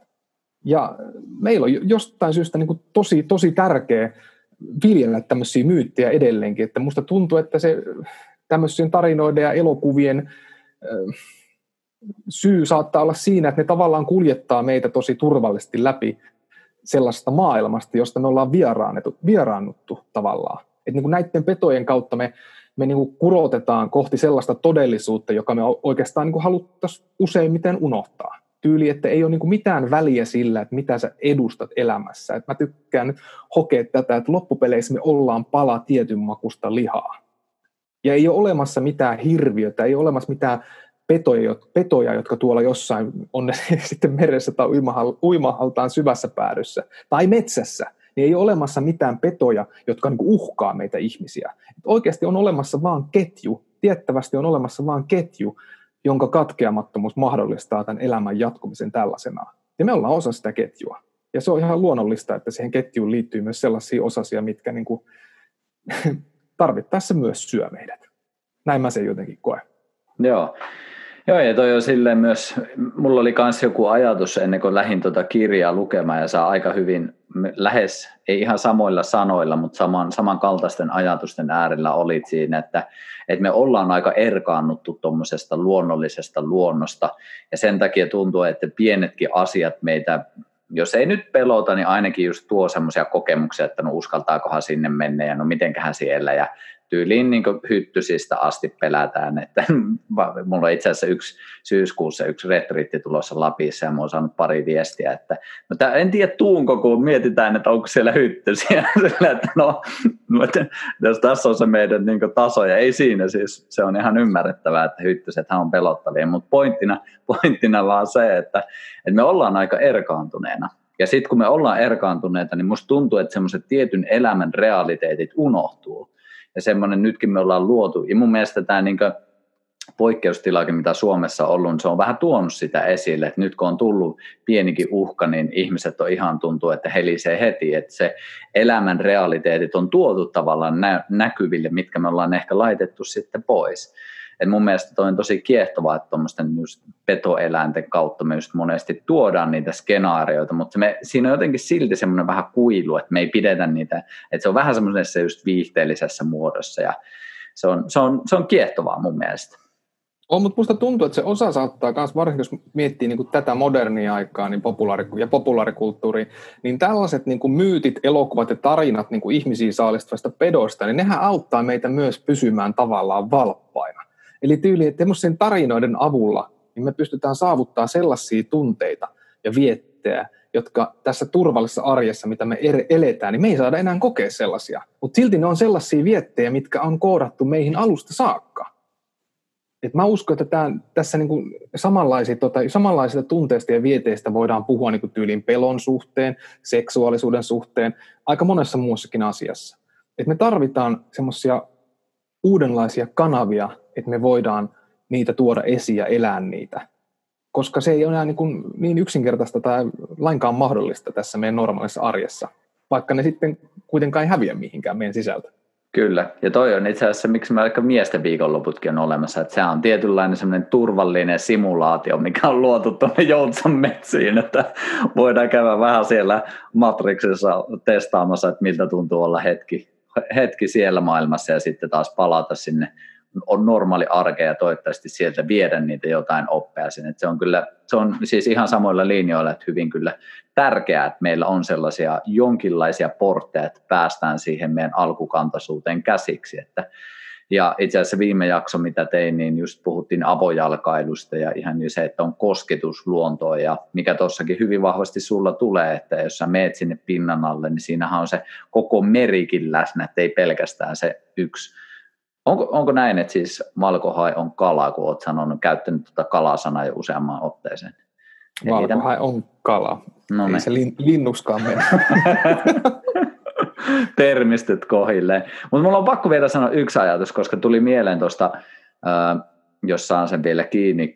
Ja meillä on jostain syystä niin kuin tosi, tosi tärkeä viljellä tämmöisiä myyttejä edelleenkin, että musta tuntuu, että se tämmöisien tarinoiden ja elokuvien syy saattaa olla siinä, että ne tavallaan kuljettaa meitä tosi turvallisesti läpi sellaista maailmasta, josta me ollaan vieraannuttu, vieraannuttu tavallaan. Että niin kuin näiden petojen kautta me, me niin kuin kurotetaan kohti sellaista todellisuutta, joka me oikeastaan niin kuin haluttaisiin useimmiten unohtaa. Tyyli, että ei ole niin mitään väliä sillä, että mitä sä edustat elämässä. Et mä tykkään nyt hokea tätä, että loppupeleissä me ollaan pala tietyn makusta lihaa. Ja ei ole olemassa mitään hirviötä, ei ole olemassa mitään petoja, petoja, jotka tuolla jossain on ne <laughs> sitten meressä tai uimahaltaan syvässä päädyssä tai metsässä, niin ei ole olemassa mitään petoja, jotka niin uhkaa meitä ihmisiä. Et oikeasti on olemassa vain ketju, tiettävästi on olemassa vain ketju, jonka katkeamattomuus mahdollistaa tämän elämän jatkumisen tällaisena. Ja me ollaan osa sitä ketjua. Ja se on ihan luonnollista, että siihen ketjuun liittyy myös sellaisia osasia, mitkä niin kuin <laughs> tarvittaessa myös syö meidät. Näin mä sen jotenkin koen. Joo. Joo, ja toi on silleen myös, mulla oli myös joku ajatus ennen kuin lähdin tuota kirjaa lukemaan ja saa aika hyvin, lähes, ei ihan samoilla sanoilla, mutta saman, samankaltaisten ajatusten äärellä olit siinä, että, että me ollaan aika erkaannuttu tuommoisesta luonnollisesta luonnosta ja sen takia tuntuu, että pienetkin asiat meitä jos ei nyt pelota, niin ainakin just tuo semmoisia kokemuksia, että no uskaltaakohan sinne mennä ja no mitenköhän siellä ja tyyliin niin hyttysistä asti pelätään, että <laughs> mulla on itse asiassa yksi syyskuussa yksi retriitti tulossa Lapissa ja mä oon saanut pari viestiä, että no tää, en tiedä tuunko, kun mietitään, että onko siellä hyttysiä, <laughs> Sillä, että no, <laughs> jos tässä on se meidän niin taso ja ei siinä siis, se on ihan ymmärrettävää, että hyttysethän on pelottavia, mutta pointtina, pointtina vaan se, että, että me ollaan aika erkaantuneena. Ja sitten kun me ollaan erkaantuneita, niin musta tuntuu, että semmoiset tietyn elämän realiteetit unohtuu ja semmoinen nytkin me ollaan luotu. Ja mun mielestä tämä niin poikkeustilakin, mitä Suomessa on ollut, niin se on vähän tuonut sitä esille, että nyt kun on tullut pienikin uhka, niin ihmiset on ihan tuntuu, että helisee heti, että se elämän realiteetit on tuotu tavallaan nä- näkyville, mitkä me ollaan ehkä laitettu sitten pois. Et mun mielestä toi on tosi kiehtovaa, että tuommoisten petoeläinten kautta me just monesti tuodaan niitä skenaarioita, mutta me, siinä on jotenkin silti semmoinen vähän kuilu, että me ei pidetä niitä, että se on vähän semmoisessa just viihteellisessä muodossa ja se on, se on, se on kiehtovaa mun mielestä. On, mutta musta tuntuu, että se osa saattaa myös, varsinkin jos miettii niin kuin tätä modernia aikaa niin populaari, ja populaarikulttuuria, niin tällaiset niin kuin myytit, elokuvat ja tarinat niin kuin ihmisiä saalistavasta pedoista, niin nehän auttaa meitä myös pysymään tavallaan valppaina. Eli tyyli, että semmoisen tarinoiden avulla niin me pystytään saavuttaa sellaisia tunteita ja viettejä, jotka tässä turvallisessa arjessa, mitä me er-, eletään, niin me ei saada enää kokea sellaisia. Mutta silti ne on sellaisia viettejä, mitkä on koodattu meihin alusta saakka. Et mä uskon, että tämän, tässä niinku samanlaisia, tota, samanlaisista tunteista ja vieteistä voidaan puhua niinku tyylin pelon suhteen, seksuaalisuuden suhteen, aika monessa muussakin asiassa. Et me tarvitaan semmoisia uudenlaisia kanavia että me voidaan niitä tuoda esiin ja elää niitä. Koska se ei ole enää niin, niin yksinkertaista tai lainkaan mahdollista tässä meidän normaalissa arjessa, vaikka ne sitten kuitenkaan ei häviä mihinkään meidän sisältä. Kyllä, ja toi on itse asiassa, miksi me aika miesten viikonloputkin on olemassa, että se on tietynlainen semmoinen turvallinen simulaatio, mikä on luotu tuonne Joutsan metsiin, että voidaan käydä vähän siellä Matrixissa testaamassa, että miltä tuntuu olla hetki, hetki siellä maailmassa ja sitten taas palata sinne on normaali arkea ja toivottavasti sieltä viedä niitä jotain oppeja sinne. Se on kyllä, se on siis ihan samoilla linjoilla, että hyvin kyllä tärkeää, että meillä on sellaisia jonkinlaisia portteja, että päästään siihen meidän alkukantaisuuteen käsiksi, että Ja itse asiassa viime jakso, mitä tein, niin just puhuttiin avojalkailusta ja ihan niin se, että on kosketus luontoon ja mikä tuossakin hyvin vahvasti sulla tulee, että jos sä meet sinne pinnan alle, niin siinähän on se koko merikin läsnä, että ei pelkästään se yksi. Onko, onko näin, että siis valkohai on kala, kun olet sanonut, käyttänyt tuota kalasanaa jo useamman otteeseen? Valkohai on kala. No Ei niin. se lin, linnuskaan mene. <laughs> Termistyt kohilleen. Mutta mulla on pakko vielä sanoa yksi ajatus, koska tuli mieleen tuosta, jos saan sen vielä kiinni,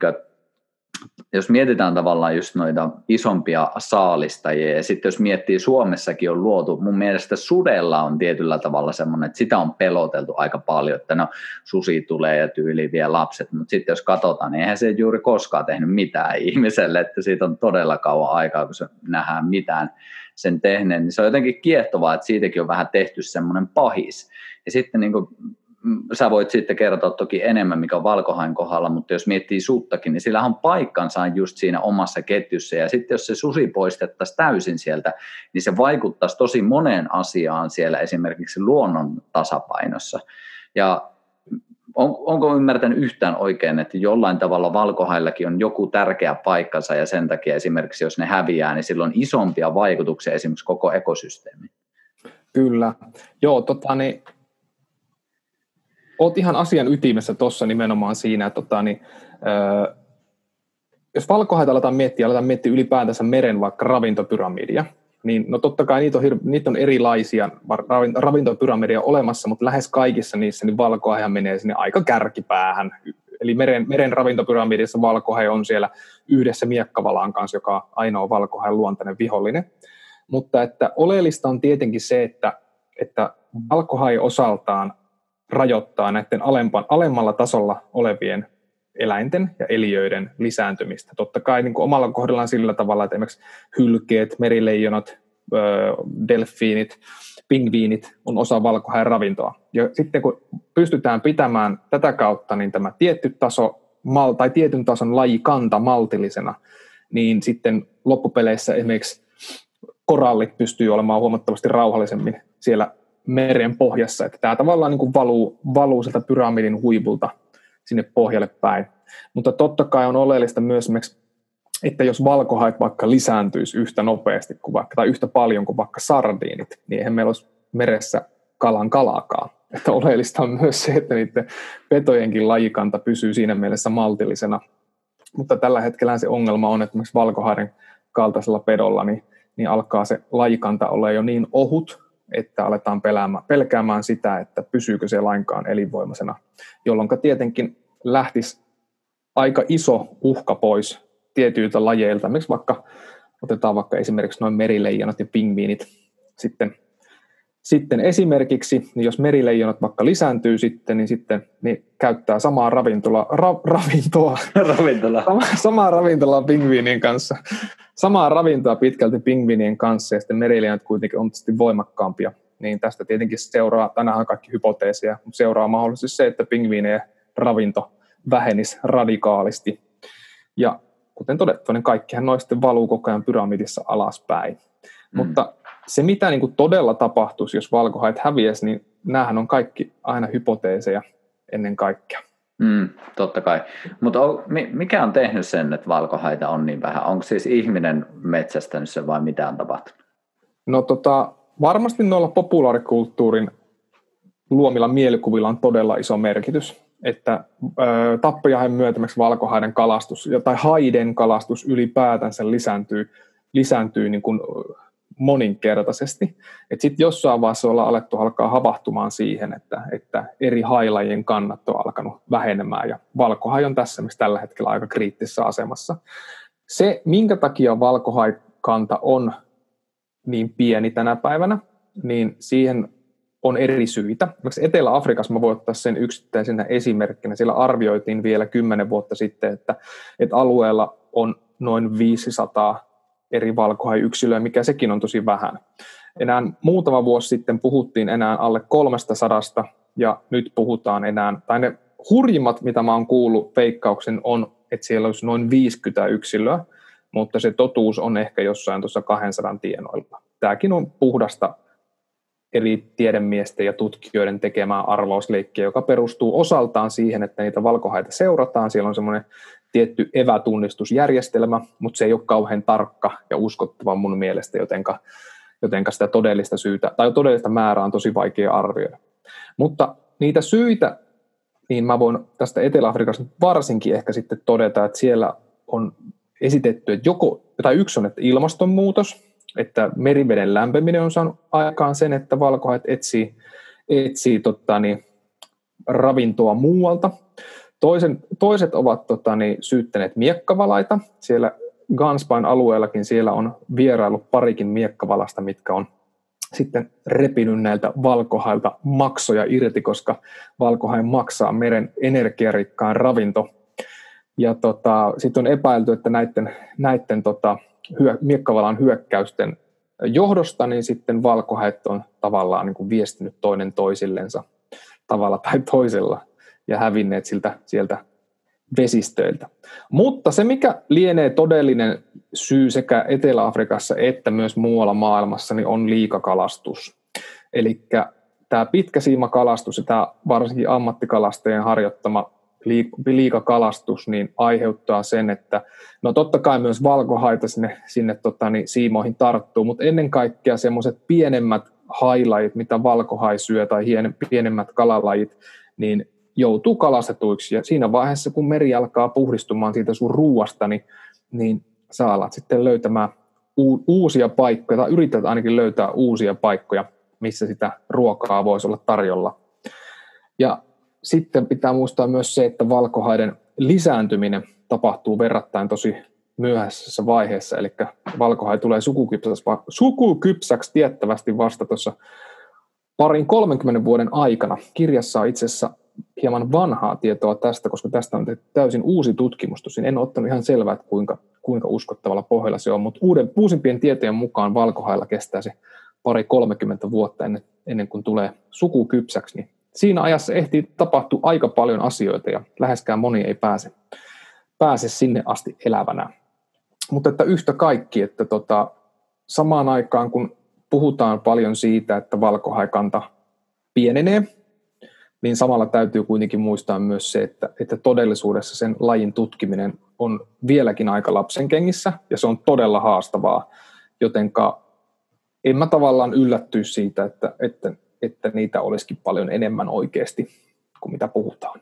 jos mietitään tavallaan just noita isompia saalistajia, ja sitten jos miettii, Suomessakin on luotu, mun mielestä sudella on tietyllä tavalla semmoinen, että sitä on peloteltu aika paljon, että no susi tulee ja tyyli vie lapset, mutta sitten jos katsotaan, niin eihän se juuri koskaan tehnyt mitään ihmiselle, että siitä on todella kauan aikaa, kun se nähdään mitään sen tehneen, niin se on jotenkin kiehtovaa, että siitäkin on vähän tehty semmoinen pahis. Ja sitten niin kuin sä voit sitten kertoa toki enemmän, mikä on valkohain kohdalla, mutta jos miettii suuttakin, niin sillä on paikkansa just siinä omassa ketjussa. Ja sitten jos se susi poistettaisiin täysin sieltä, niin se vaikuttaisi tosi moneen asiaan siellä esimerkiksi luonnon tasapainossa. Ja on, onko ymmärtänyt yhtään oikein, että jollain tavalla valkohaillakin on joku tärkeä paikkansa ja sen takia esimerkiksi jos ne häviää, niin sillä on isompia vaikutuksia esimerkiksi koko ekosysteemiin? Kyllä. Joo, tota, niin oot ihan asian ytimessä tuossa nimenomaan siinä, että tota, niin, ö, jos valkohaita aletaan miettiä, aletaan miettiä ylipäätänsä meren vaikka ravintopyramidia, niin no totta kai niitä on, niitä on erilaisia ravintopyramidia olemassa, mutta lähes kaikissa niissä niin valkohaihan menee sinne aika kärkipäähän. Eli meren, meren ravintopyramidissa valkohai on siellä yhdessä miekkavalaan kanssa, joka on ainoa valkohain luontainen vihollinen. Mutta että oleellista on tietenkin se, että, että valkohai osaltaan rajoittaa näiden alempan, alemmalla tasolla olevien eläinten ja eliöiden lisääntymistä. Totta kai niin kuin omalla kohdallaan sillä tavalla, että esimerkiksi hylkeet, merileijonat, delfiinit, pingviinit on osa valkohäen ravintoa. Ja sitten kun pystytään pitämään tätä kautta niin tämä tietty taso tai tietyn tason lajikanta maltillisena, niin sitten loppupeleissä esimerkiksi korallit pystyy olemaan huomattavasti rauhallisemmin siellä meren pohjassa, että tämä tavallaan niin kuin valuu, valuu sieltä pyramidin huipulta sinne pohjalle päin. Mutta totta kai on oleellista myös että jos valkohait vaikka lisääntyisi yhtä nopeasti kuin vaikka, tai yhtä paljon kuin vaikka sardiinit, niin eihän meillä olisi meressä kalan kalakaan. Että oleellista on myös se, että niiden petojenkin lajikanta pysyy siinä mielessä maltillisena. Mutta tällä hetkellä se ongelma on, että esimerkiksi valkohaiden kaltaisella pedolla, niin, niin alkaa se lajikanta olla jo niin ohut, että aletaan pelkäämään sitä, että pysyykö se lainkaan elinvoimaisena, jolloin tietenkin lähtisi aika iso uhka pois tietyiltä lajeilta. Miksi vaikka otetaan vaikka esimerkiksi noin merileijonat ja pingviinit sitten, sitten esimerkiksi, niin jos merileijonat vaikka lisääntyy sitten, niin sitten niin käyttää samaa ravintola, ra, ravintoa, <laughs> ravintola. Sama, samaa ravintolaa pingviinien kanssa, samaa ravintoa pitkälti pingviinien kanssa ja sitten merileijonat kuitenkin on tietysti voimakkaampia. Niin tästä tietenkin seuraa, tänään on kaikki hypoteeseja, mutta seuraa mahdollisesti se, että pingviinien ravinto vähenisi radikaalisti. Ja kuten todettu, niin kaikkihan noista valuu koko ajan pyramidissa alaspäin. Mm. Mutta se, mitä niin kuin todella tapahtuisi, jos valkohait häviäisi, niin näähän on kaikki aina hypoteeseja ennen kaikkea. Mm, totta kai. Mutta mikä on tehnyt sen, että valkohaita on niin vähän? Onko siis ihminen metsästänyt sen vai mitä on tapahtunut? No tota, varmasti noilla populaarikulttuurin luomilla mielikuvilla on todella iso merkitys että ö, tappajahen myötämäksi valkohaiden kalastus tai haiden kalastus ylipäätänsä lisääntyy, lisääntyy niin kuin moninkertaisesti. Sitten jossain vaiheessa ollaan alettu alkaa havahtumaan siihen, että, että eri hailajien kannat on alkanut vähenemään ja valkohai on tässä missä tällä hetkellä aika kriittisessä asemassa. Se, minkä takia valkohaikanta on niin pieni tänä päivänä, niin siihen on eri syitä. Etelä-Afrikassa mä voin ottaa sen yksittäisenä esimerkkinä. Siellä arvioitiin vielä kymmenen vuotta sitten, että, että alueella on noin 500 eri valkohai-yksilöä, mikä sekin on tosi vähän. Enää muutama vuosi sitten puhuttiin enää alle 300 ja nyt puhutaan enää, tai ne hurjimmat, mitä mä oon kuullut veikkauksen, on, että siellä olisi noin 50 yksilöä, mutta se totuus on ehkä jossain tuossa 200 tienoilla. Tämäkin on puhdasta eri tiedemiesten ja tutkijoiden tekemää arvausleikkiä, joka perustuu osaltaan siihen, että niitä valkohaita seurataan. Siellä on semmoinen tietty evätunnistusjärjestelmä, mutta se ei ole kauhean tarkka ja uskottava mun mielestä, jotenka, jotenka sitä todellista syytä tai todellista määrää on tosi vaikea arvioida. Mutta niitä syitä, niin mä voin tästä Etelä-Afrikasta varsinkin ehkä sitten todeta, että siellä on esitetty, että joko, tai yksi on, että ilmastonmuutos, että meriveden lämpeminen on saanut aikaan sen, että valkohait etsii, etsii tota, niin, ravintoa muualta. Toisen, toiset ovat tota, niin, syyttäneet miekkavalaita. Siellä Ganspain alueellakin siellä on vierailu parikin miekkavalasta, mitkä on sitten repinyt näiltä valkohailta maksoja irti, koska valkohain maksaa meren energiarikkaan ravinto. Ja tota, sitten on epäilty, että näiden, näiden tota, hyö, miekkavalan hyökkäysten johdosta, niin sitten valkohait on tavallaan niin kuin viestinyt toinen toisillensa tavalla tai toisella ja hävinneet siltä, sieltä vesistöiltä. Mutta se, mikä lienee todellinen syy sekä Etelä-Afrikassa että myös muualla maailmassa, niin on liikakalastus. Eli tämä pitkäsiimakalastus ja tämä varsinkin ammattikalastajien harjoittama liikakalastus niin aiheuttaa sen, että no totta kai myös valkohaita sinne, sinne tota, niin siimoihin tarttuu, mutta ennen kaikkea semmoiset pienemmät hailajit, mitä valkohai syö tai pienemmät kalalajit, niin joutuu kalastetuiksi ja siinä vaiheessa, kun meri alkaa puhdistumaan siitä sun ruuasta, niin, niin sä alat sitten löytämään uusia paikkoja tai yrität ainakin löytää uusia paikkoja, missä sitä ruokaa voisi olla tarjolla. Ja sitten pitää muistaa myös se, että valkohaiden lisääntyminen tapahtuu verrattain tosi myöhäisessä vaiheessa, eli valkohai tulee sukukypsäksi, sukukypsäksi tiettävästi vasta tuossa parin 30 vuoden aikana. Kirjassa on itse asiassa hieman vanhaa tietoa tästä, koska tästä on tehty täysin uusi tutkimus. Tosin en ottanut ihan selvää, että kuinka, kuinka uskottavalla pohjalla se on, mutta uuden, uusimpien tietojen mukaan valkohailla kestää se pari 30 vuotta ennen, ennen kuin tulee sukukypsäksi, niin siinä ajassa ehtii tapahtua aika paljon asioita ja läheskään moni ei pääse, pääse sinne asti elävänä. Mutta että yhtä kaikki, että tota, samaan aikaan kun puhutaan paljon siitä, että valkohaikanta pienenee, niin samalla täytyy kuitenkin muistaa myös se, että, että todellisuudessa sen lajin tutkiminen on vieläkin aika lapsen kengissä ja se on todella haastavaa, jotenka en mä tavallaan yllättyisi siitä, että, että että niitä olisikin paljon enemmän oikeasti kuin mitä puhutaan.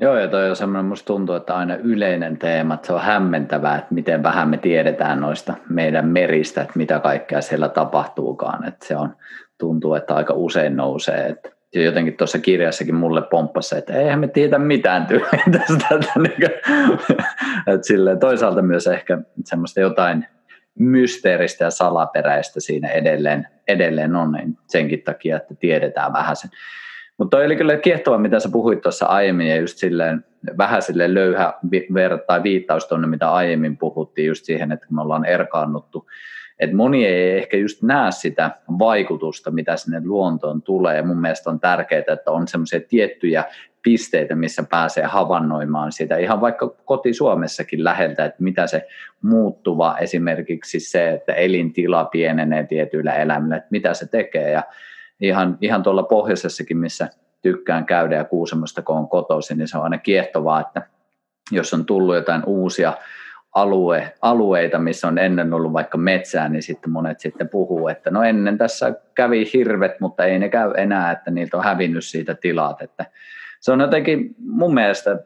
Joo, ja toi on semmoinen, musta tuntuu, että aina yleinen teema, että se on hämmentävää, että miten vähän me tiedetään noista meidän meristä, että mitä kaikkea siellä tapahtuukaan, että se on, tuntuu, että aika usein nousee, että ja jotenkin tuossa kirjassakin mulle pomppasi, että eihän me tiedä mitään tyyliä <laughs> tästä. <laughs> Että, silleen, toisaalta myös ehkä semmoista jotain mysteeristä ja salaperäistä siinä edelleen, edelleen on, niin senkin takia, että tiedetään vähän sen. Mutta oli kyllä kiehtova, mitä sä puhuit tuossa aiemmin, ja just silleen vähän silleen löyhä ver- tai viittaus tuonne, mitä aiemmin puhuttiin, just siihen, että me ollaan erkaannuttu. Että moni ei ehkä just näe sitä vaikutusta, mitä sinne luontoon tulee. Mun mielestä on tärkeää, että on semmoisia tiettyjä pisteitä, missä pääsee havainnoimaan sitä ihan vaikka koti Suomessakin läheltä, että mitä se muuttuva esimerkiksi se, että elintila pienenee tietyillä eläimillä, että mitä se tekee ja ihan, ihan tuolla pohjoisessakin, missä tykkään käydä ja Kuusamosta kun on kotoisin, niin se on aina kiehtovaa, että jos on tullut jotain uusia alue, alueita, missä on ennen ollut vaikka metsää, niin sitten monet sitten puhuu, että no ennen tässä kävi hirvet, mutta ei ne käy enää, että niiltä on hävinnyt siitä tilat, että se on jotenkin mun mielestä,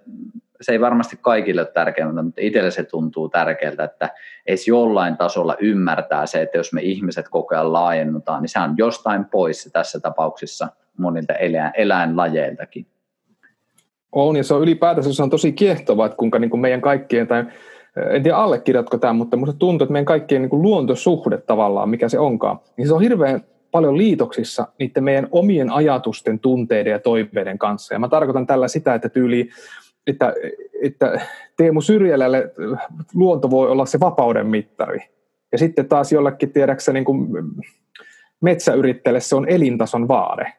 se ei varmasti kaikille ole tärkeää, mutta itselle se tuntuu tärkeältä, että edes jollain tasolla ymmärtää se, että jos me ihmiset koko ajan laajennutaan, niin se on jostain pois tässä tapauksessa monilta eläin, eläinlajeiltakin. On, ja se on ylipäätänsä se on tosi kiehtovaa, että kuinka niin kuin meidän kaikkien, tai en tiedä allekirjoitko tämä, mutta minusta tuntuu, että meidän kaikkien niin kuin luontosuhde tavallaan, mikä se onkaan, niin se on hirveän paljon liitoksissa niiden meidän omien ajatusten, tunteiden ja toiveiden kanssa. Ja mä tarkoitan tällä sitä, että tyyli, että, että Teemu Syrjälälle luonto voi olla se vapauden mittari. Ja sitten taas jollekin tiedäksä niin kuin metsäyrittäjälle se on elintason vaade.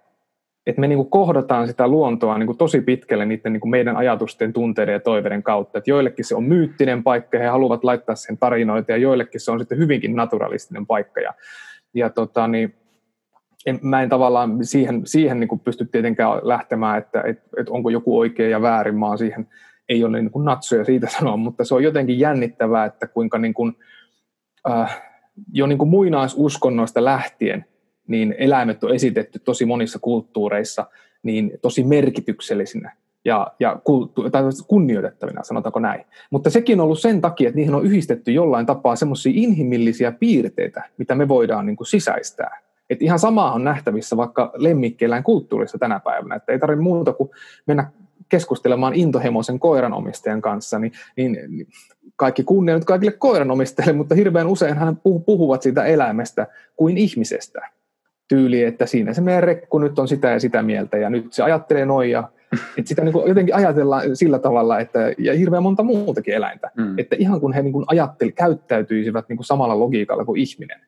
Että me niin kohdataan sitä luontoa niin tosi pitkälle niiden niin meidän ajatusten, tunteiden ja toiveiden kautta. Että joillekin se on myyttinen paikka, he haluavat laittaa sen tarinoita, ja joillekin se on sitten hyvinkin naturalistinen paikka. Ja, ja tota, niin, en, mä en tavallaan siihen, siihen niin pysty tietenkään lähtemään, että et, et onko joku oikein ja väärin, mä siihen ei ole niin natsoja siitä sanoa, mutta se on jotenkin jännittävää, että kuinka niin kuin, äh, jo niin kuin muinaisuskonnoista lähtien niin eläimet on esitetty tosi monissa kulttuureissa niin tosi merkityksellisinä ja, ja kulttu- tai kunnioitettavina, sanotaanko näin. Mutta sekin on ollut sen takia, että niihin on yhdistetty jollain tapaa semmoisia inhimillisiä piirteitä, mitä me voidaan niin kuin sisäistää. Et ihan sama on nähtävissä vaikka lemmikkieläin kulttuurissa tänä päivänä, että ei tarvitse muuta kuin mennä keskustelemaan intohemoisen koiranomistajan kanssa, niin, niin, niin kaikki kunnia nyt kaikille koiranomistajille, mutta hirveän usein hän puhuvat siitä eläimestä kuin ihmisestä. Tyyli, että siinä se meidän rekku nyt on sitä ja sitä mieltä ja nyt se ajattelee noin ja <laughs> että sitä niin kuin jotenkin ajatellaan sillä tavalla, että, ja hirveän monta muutakin eläintä, mm. että ihan kun he niin kuin ajatteli, käyttäytyisivät niin kuin samalla logiikalla kuin ihminen.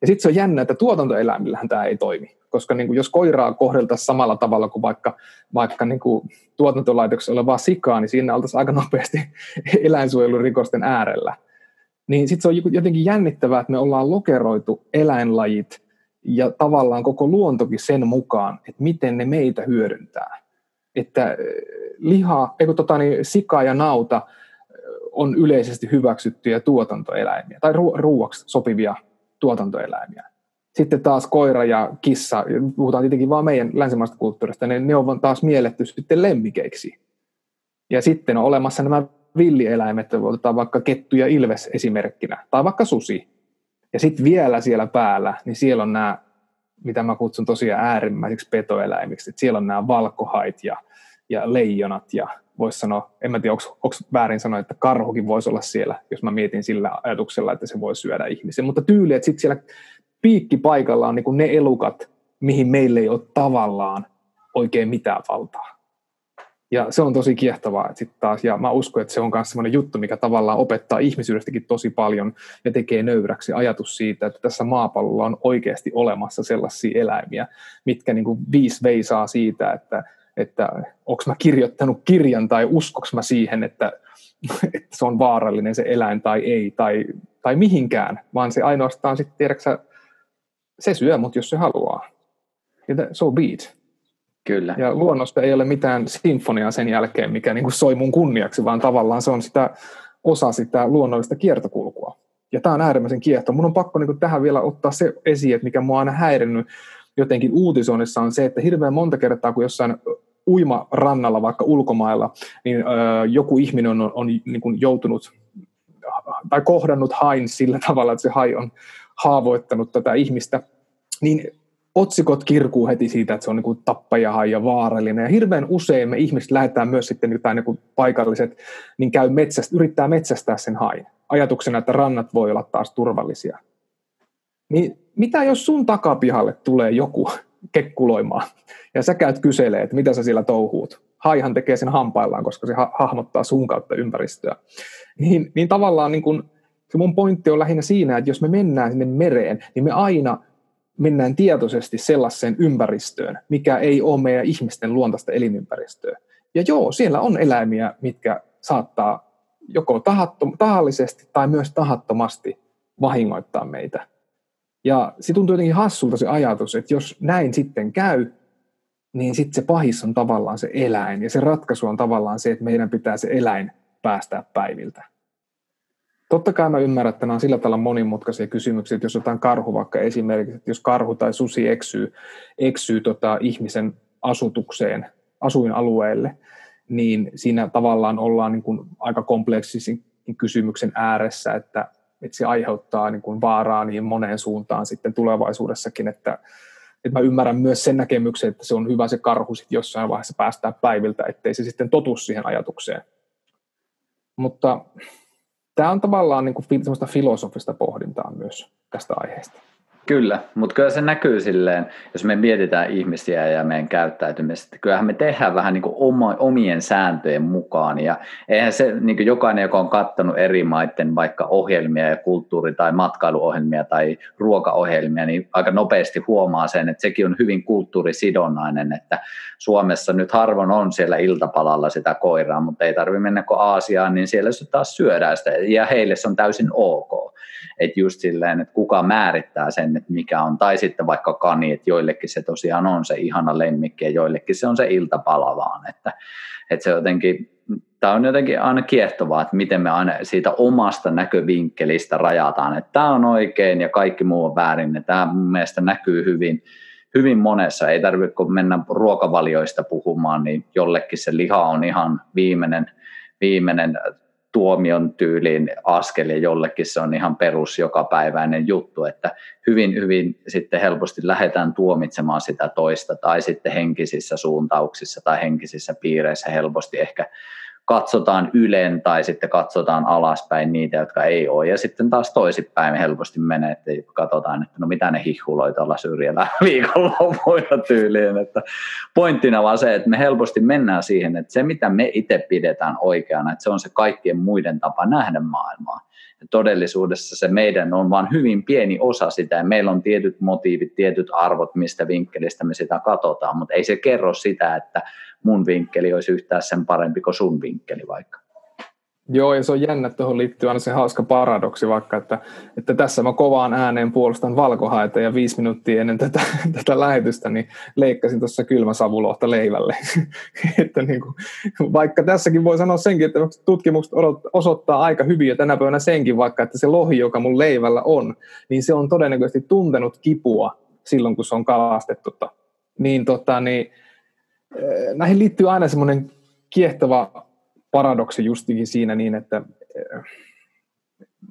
Ja sitten se on jännä, että tuotantoeläimillähän tämä ei toimi, koska niin kuin jos koiraa kohdeltaisiin samalla tavalla kuin vaikka, vaikka niin kuin tuotantolaitoksessa olevaa sikaa, niin siinä oltaisiin aika nopeasti <laughs> eläinsuojelurikosten äärellä. Niin sitten se on jotenkin jännittävää, että me ollaan lokeroitu eläinlajit ja tavallaan koko luontokin sen mukaan, että miten ne meitä hyödyntää. Että liha, eikö tota, niin, sika ja nauta on yleisesti hyväksyttyjä tuotantoeläimiä tai ruuaksi sopivia tuotantoeläimiä. Sitten taas koira ja kissa, puhutaan tietenkin vain meidän länsimaista kulttuurista, ne, ne on taas mielletty sitten lemmikeiksi. Ja sitten on olemassa nämä villieläimet, otetaan vaikka kettu ja ilves esimerkkinä, tai vaikka susi. Ja sitten vielä siellä päällä, niin siellä on nämä, mitä mä kutsun tosiaan äärimmäisiksi petoeläimiksi, että siellä on nämä valkohait ja, ja leijonat ja voisi sanoa, en mä tiedä, onko väärin sanoa, että karhukin voisi olla siellä, jos mä mietin sillä ajatuksella, että se voi syödä ihmisiä. Mutta tyyli, että sitten siellä piikkipaikalla on niin ne elukat, mihin meille ei ole tavallaan oikein mitään valtaa. Ja se on tosi kiehtovaa, sitten taas, ja mä uskon, että se on myös sellainen juttu, mikä tavallaan opettaa ihmisyydestäkin tosi paljon ja tekee nöyräksi ajatus siitä, että tässä maapallolla on oikeasti olemassa sellaisia eläimiä, mitkä niin kuin viisi veisaa siitä, että että onko mä kirjoittanut kirjan tai uskoks mä siihen, että, <laughs> että se on vaarallinen se eläin tai ei, tai, tai mihinkään, vaan se ainoastaan sitten, tiedäksä, se syö mut, jos se haluaa. Ja so be it. Kyllä. Ja luonnosta ei ole mitään sinfoniaa sen jälkeen, mikä niin kuin soi mun kunniaksi, vaan tavallaan se on sitä osa sitä luonnollista kiertokulkua. Ja tämä on äärimmäisen kiehto. Mun on pakko niin kuin tähän vielä ottaa se esiin, että mikä mua on aina häirinnyt jotenkin uutisoinnissa on se, että hirveän monta kertaa, kun jossain uimarannalla vaikka ulkomailla, niin ö, joku ihminen on, on niin kuin joutunut tai kohdannut hain sillä tavalla, että se hai on haavoittanut tätä ihmistä, niin otsikot kirkuu heti siitä, että se on niin tappajahai ja vaarallinen. Ja hirveän usein me ihmiset lähdetään myös sitten, tai niin paikalliset, niin käy metsästä, yrittää metsästää sen hain. Ajatuksena, että rannat voi olla taas turvallisia. Niin mitä jos sun takapihalle tulee joku kekkuloimaan ja sä käyt kyselee, että mitä sä siellä touhuut. Haihan tekee sen hampaillaan, koska se ha- hahmottaa sun kautta ympäristöä. Niin, niin tavallaan niin kun, se mun pointti on lähinnä siinä, että jos me mennään sinne mereen, niin me aina mennään tietoisesti sellaiseen ympäristöön, mikä ei ole meidän ihmisten luontaista elinympäristöä. Ja joo, siellä on eläimiä, mitkä saattaa joko tahallisesti tai myös tahattomasti vahingoittaa meitä. Ja se tuntuu jotenkin hassulta se ajatus, että jos näin sitten käy, niin sitten se pahis on tavallaan se eläin. Ja se ratkaisu on tavallaan se, että meidän pitää se eläin päästää päiviltä. Totta kai mä ymmärrän, että nämä on sillä tavalla monimutkaisia kysymyksiä, että jos otetaan karhu vaikka esimerkiksi, että jos karhu tai susi eksyy, eksyy tota ihmisen asutukseen, asuinalueelle, niin siinä tavallaan ollaan niin kuin aika kompleksisen kysymyksen ääressä, että että se aiheuttaa niin kuin vaaraa niin moneen suuntaan sitten tulevaisuudessakin, että, että mä ymmärrän myös sen näkemyksen, että se on hyvä se karhu sitten jossain vaiheessa päästää päiviltä, ettei se sitten totu siihen ajatukseen. Mutta tämä on tavallaan niin kuin filosofista pohdintaa myös tästä aiheesta. Kyllä, mutta kyllä se näkyy silleen, jos me mietitään ihmisiä ja meidän käyttäytymistä, kyllähän me tehdään vähän niin kuin omien sääntöjen mukaan ja eihän se niin kuin jokainen, joka on katsonut eri maiden vaikka ohjelmia ja kulttuuri- tai matkailuohjelmia tai ruokaohjelmia, niin aika nopeasti huomaa sen, että sekin on hyvin kulttuurisidonnainen, että Suomessa nyt harvoin on siellä iltapalalla sitä koiraa, mutta ei tarvitse mennä kuin Aasiaan, niin siellä se taas syödään sitä ja heille se on täysin ok. Että just silleen, että kuka määrittää sen, siihen, että mikä on, tai sitten vaikka kani, että joillekin se tosiaan on se ihana lemmikki ja joillekin se on se iltapala vaan, että, että se jotenkin, tämä on jotenkin aina kiehtovaa, että miten me aina siitä omasta näkövinkkelistä rajataan, että tämä on oikein ja kaikki muu on väärin, ja tämä mun mielestä näkyy hyvin, hyvin monessa, ei tarvitse kun mennä ruokavalioista puhumaan, niin jollekin se liha on ihan viimeinen, viimeinen tuomion tyyliin askel ja jollekin se on ihan perus jokapäiväinen juttu, että hyvin, hyvin sitten helposti lähdetään tuomitsemaan sitä toista tai sitten henkisissä suuntauksissa tai henkisissä piireissä helposti ehkä katsotaan ylen tai sitten katsotaan alaspäin niitä, jotka ei ole. Ja sitten taas toisinpäin helposti menee, että katsotaan, että no mitä ne hihuloi tuolla syrjällä <laughs> viikonloppuina tyyliin. Että pointtina vaan se, että me helposti mennään siihen, että se mitä me itse pidetään oikeana, että se on se kaikkien muiden tapa nähdä maailmaa. Todellisuudessa se meidän on vain hyvin pieni osa sitä meillä on tietyt motiivit, tietyt arvot, mistä vinkkelistä me sitä katsotaan, mutta ei se kerro sitä, että mun vinkkeli olisi yhtään sen parempi kuin sun vinkkeli vaikka. Joo, ja se on jännä, että tuohon liittyy aina se hauska paradoksi vaikka, että, että tässä mä kovaan ääneen puolustan valkohaita ja viisi minuuttia ennen tätä, <laughs> tätä lähetystä niin leikkasin tuossa kylmäsavulohta leivälle. <laughs> että niin kuin, vaikka tässäkin voi sanoa senkin, että tutkimukset osoittaa aika hyvin ja tänä päivänä senkin vaikka, että se lohi, joka mun leivällä on, niin se on todennäköisesti tuntenut kipua silloin, kun se on kalastettu. Niin, tota, niin Äh, näihin liittyy aina semmoinen kiehtova paradoksi justikin siinä niin, että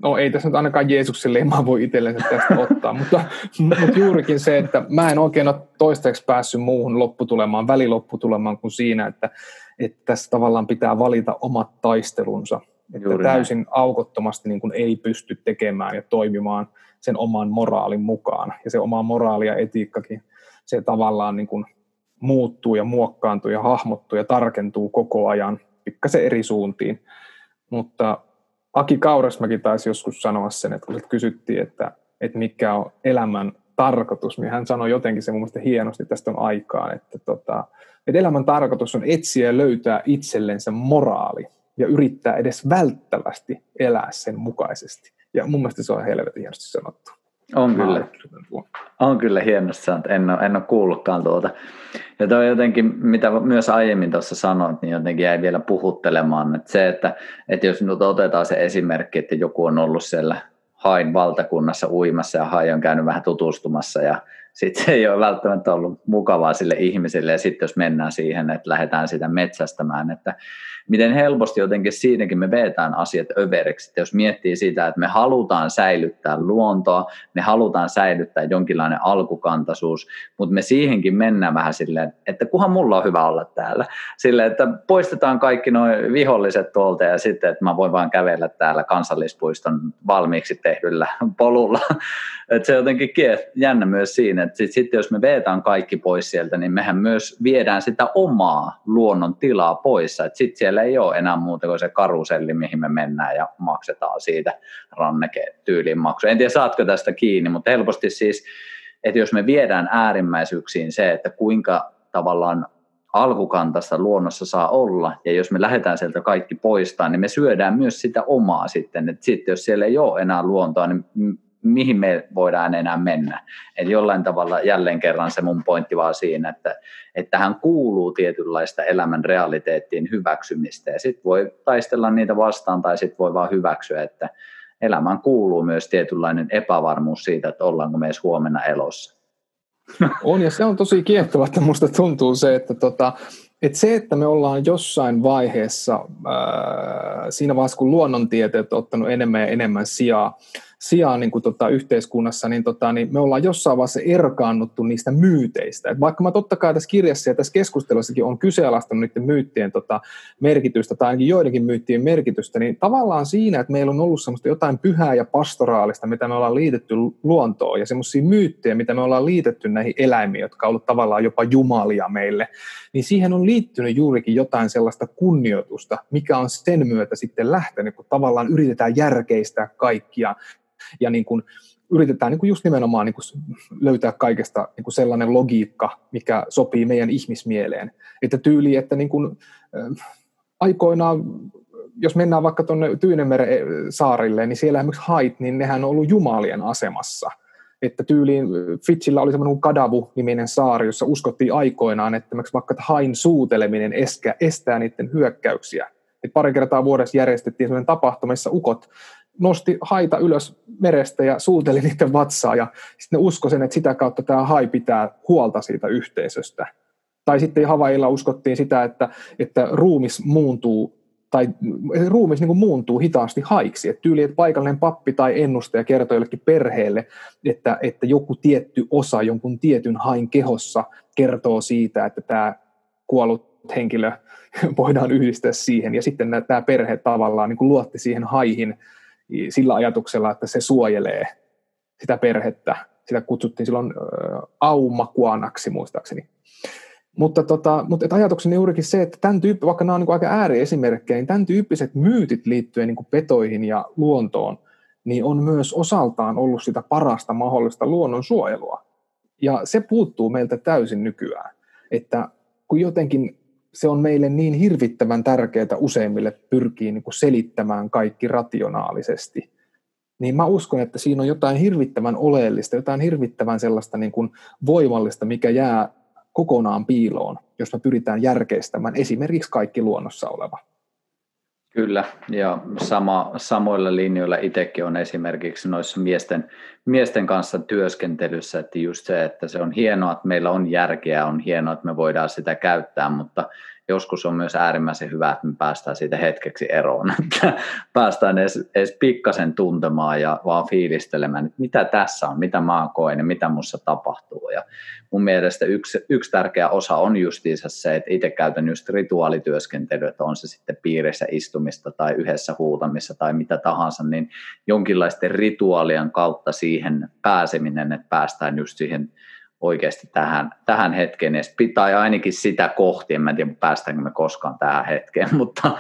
no ei tässä nyt ainakaan Jeesuksen lemaa voi itsellensä tästä ottaa, mutta, mutta juurikin se, että mä en oikein ole toistaiseksi päässyt muuhun lopputulemaan, välilopputulemaan kuin siinä, että, että tässä tavallaan pitää valita omat taistelunsa. Että Juuri täysin näin. aukottomasti niin kuin ei pysty tekemään ja toimimaan sen oman moraalin mukaan. Ja se oma moraali ja etiikkakin, se tavallaan niin kuin muuttuu ja muokkaantuu ja hahmottuu ja tarkentuu koko ajan pikkasen eri suuntiin. Mutta Aki Kaurasmäki taisi joskus sanoa sen, että kun kysyttiin, että, että mikä on elämän tarkoitus, niin hän sanoi jotenkin se mun mielestä hienosti, tästä on aikaa, että, tota, että elämän tarkoitus on etsiä ja löytää itsellensä moraali ja yrittää edes välttävästi elää sen mukaisesti. Ja mun mielestä se on helvetin hienosti sanottu. On kyllä. On kyllä hienosti sanottu. En ole, en ole kuullutkaan tuota. Ja toi jotenkin, mitä myös aiemmin tuossa sanoit, niin jotenkin jäi vielä puhuttelemaan, että se, että, että jos nyt otetaan se esimerkki, että joku on ollut siellä Hain valtakunnassa uimassa ja Hai on käynyt vähän tutustumassa ja sitten se ei ole välttämättä ollut mukavaa sille ihmiselle ja sitten jos mennään siihen, että lähdetään sitä metsästämään, että miten helposti jotenkin siinäkin me vetään asiat överiksi. Että jos miettii sitä, että me halutaan säilyttää luontoa, me halutaan säilyttää jonkinlainen alkukantaisuus, mutta me siihenkin mennään vähän silleen, että kuhan mulla on hyvä olla täällä. Silleen, että poistetaan kaikki nuo viholliset tuolta ja sitten, että mä voin vaan kävellä täällä kansallispuiston valmiiksi tehdyllä polulla. <laughs> Että se jotenkin jännä myös siinä, että sitten sit jos me veetään kaikki pois sieltä, niin mehän myös viedään sitä omaa luonnon tilaa pois. Sitten siellä ei ole enää muuta kuin se karuselli, mihin me mennään ja maksetaan siitä ranneke-tyylin maksu. En tiedä, saatko tästä kiinni, mutta helposti siis, että jos me viedään äärimmäisyyksiin se, että kuinka tavallaan alkukantasta luonnossa saa olla, ja jos me lähdetään sieltä kaikki poistaa, niin me syödään myös sitä omaa sitten, että sitten jos siellä ei ole enää luontoa, niin mihin me voidaan enää mennä. Et jollain tavalla jälleen kerran se mun pointti vaan siinä, että, että tähän kuuluu tietynlaista elämän realiteettiin hyväksymistä ja sitten voi taistella niitä vastaan tai sitten voi vaan hyväksyä, että elämään kuuluu myös tietynlainen epävarmuus siitä, että ollaanko me edes huomenna elossa. On ja se on tosi kiehtovaa, että musta tuntuu se, että tota, että se, että me ollaan jossain vaiheessa, ää, siinä vaiheessa kun luonnontieteet on ottanut enemmän ja enemmän sijaa, sijaan niin kuin tota, yhteiskunnassa, niin, tota, niin me ollaan jossain vaiheessa erkaannuttu niistä myyteistä. Et vaikka mä totta kai tässä kirjassa ja tässä keskustelussakin on kyseenalaistanut niiden myyttien tota, merkitystä tai ainakin joidenkin myyttien merkitystä, niin tavallaan siinä, että meillä on ollut semmoista jotain pyhää ja pastoraalista, mitä me ollaan liitetty luontoon ja semmoisia myyttejä, mitä me ollaan liitetty näihin eläimiin, jotka on ollut tavallaan jopa jumalia meille, niin siihen on liittynyt juurikin jotain sellaista kunnioitusta, mikä on sen myötä sitten lähtenyt, kun tavallaan yritetään järkeistää kaikkia ja niin kuin yritetään niin kuin just nimenomaan niin kuin löytää kaikesta niin kuin sellainen logiikka, mikä sopii meidän ihmismieleen. Että tyyli, että niin kuin, äh, aikoinaan, jos mennään vaikka tuonne Tyynemeren saarille, niin siellä esimerkiksi hait, niin nehän on ollut jumalien asemassa. että tyyliin Fitchillä oli semmoinen Kadavu-niminen saari, jossa uskottiin aikoinaan, että vaikka hain suuteleminen estää niiden hyökkäyksiä. Et pari kertaa vuodessa järjestettiin sellainen tapahtuma, missä ukot nosti haita ylös merestä ja suuteli niiden vatsaa ja sitten ne usko sen, että sitä kautta tämä hai pitää huolta siitä yhteisöstä. Tai sitten Havailla uskottiin sitä, että, että ruumis muuntuu tai ruumis niin muuntuu hitaasti haiksi. Että tyyli, että paikallinen pappi tai ennustaja kertoo jollekin perheelle, että, että joku tietty osa jonkun tietyn hain kehossa kertoo siitä, että tämä kuollut henkilö <laughs> voidaan yhdistää siihen. Ja sitten tämä perhe tavallaan niin luotti siihen haihin sillä ajatuksella, että se suojelee sitä perhettä. Sitä kutsuttiin silloin aumakuanaksi muistaakseni. Mutta, tota, mutta et ajatukseni juurikin se, että tämän tyyppi, vaikka nämä on niin aika ääriesimerkkejä, niin tämän tyyppiset myytit liittyen niin petoihin ja luontoon, niin on myös osaltaan ollut sitä parasta mahdollista luonnonsuojelua. Ja se puuttuu meiltä täysin nykyään. Että kun jotenkin se on meille niin hirvittävän tärkeää useimmille pyrkii niin kuin selittämään kaikki rationaalisesti, niin mä uskon, että siinä on jotain hirvittävän oleellista, jotain hirvittävän sellaista niin kuin voimallista, mikä jää kokonaan piiloon, jos me pyritään järkeistämään esimerkiksi kaikki luonnossa oleva. Kyllä, ja sama, samoilla linjoilla itsekin on esimerkiksi noissa miesten, miesten kanssa työskentelyssä, että just se, että se on hienoa, että meillä on järkeä, on hienoa, että me voidaan sitä käyttää, mutta joskus on myös äärimmäisen hyvä, että me päästään siitä hetkeksi eroon, <laughs> että päästään edes, edes pikkasen tuntemaan ja vaan fiilistelemään, että mitä tässä on, mitä mä koen ja mitä mussa tapahtuu. Ja mun mielestä yksi, yksi tärkeä osa on justiinsa se, että itse käytän just rituaalityöskentelyä, että on se sitten piirissä istumista tai yhdessä huutamissa tai mitä tahansa, niin jonkinlaisten rituaalien kautta siihen pääseminen, että päästään just siihen oikeasti tähän, tähän hetkeen edes, tai ainakin sitä kohti, en tiedä päästäänkö me koskaan tähän hetkeen, <laughs> mutta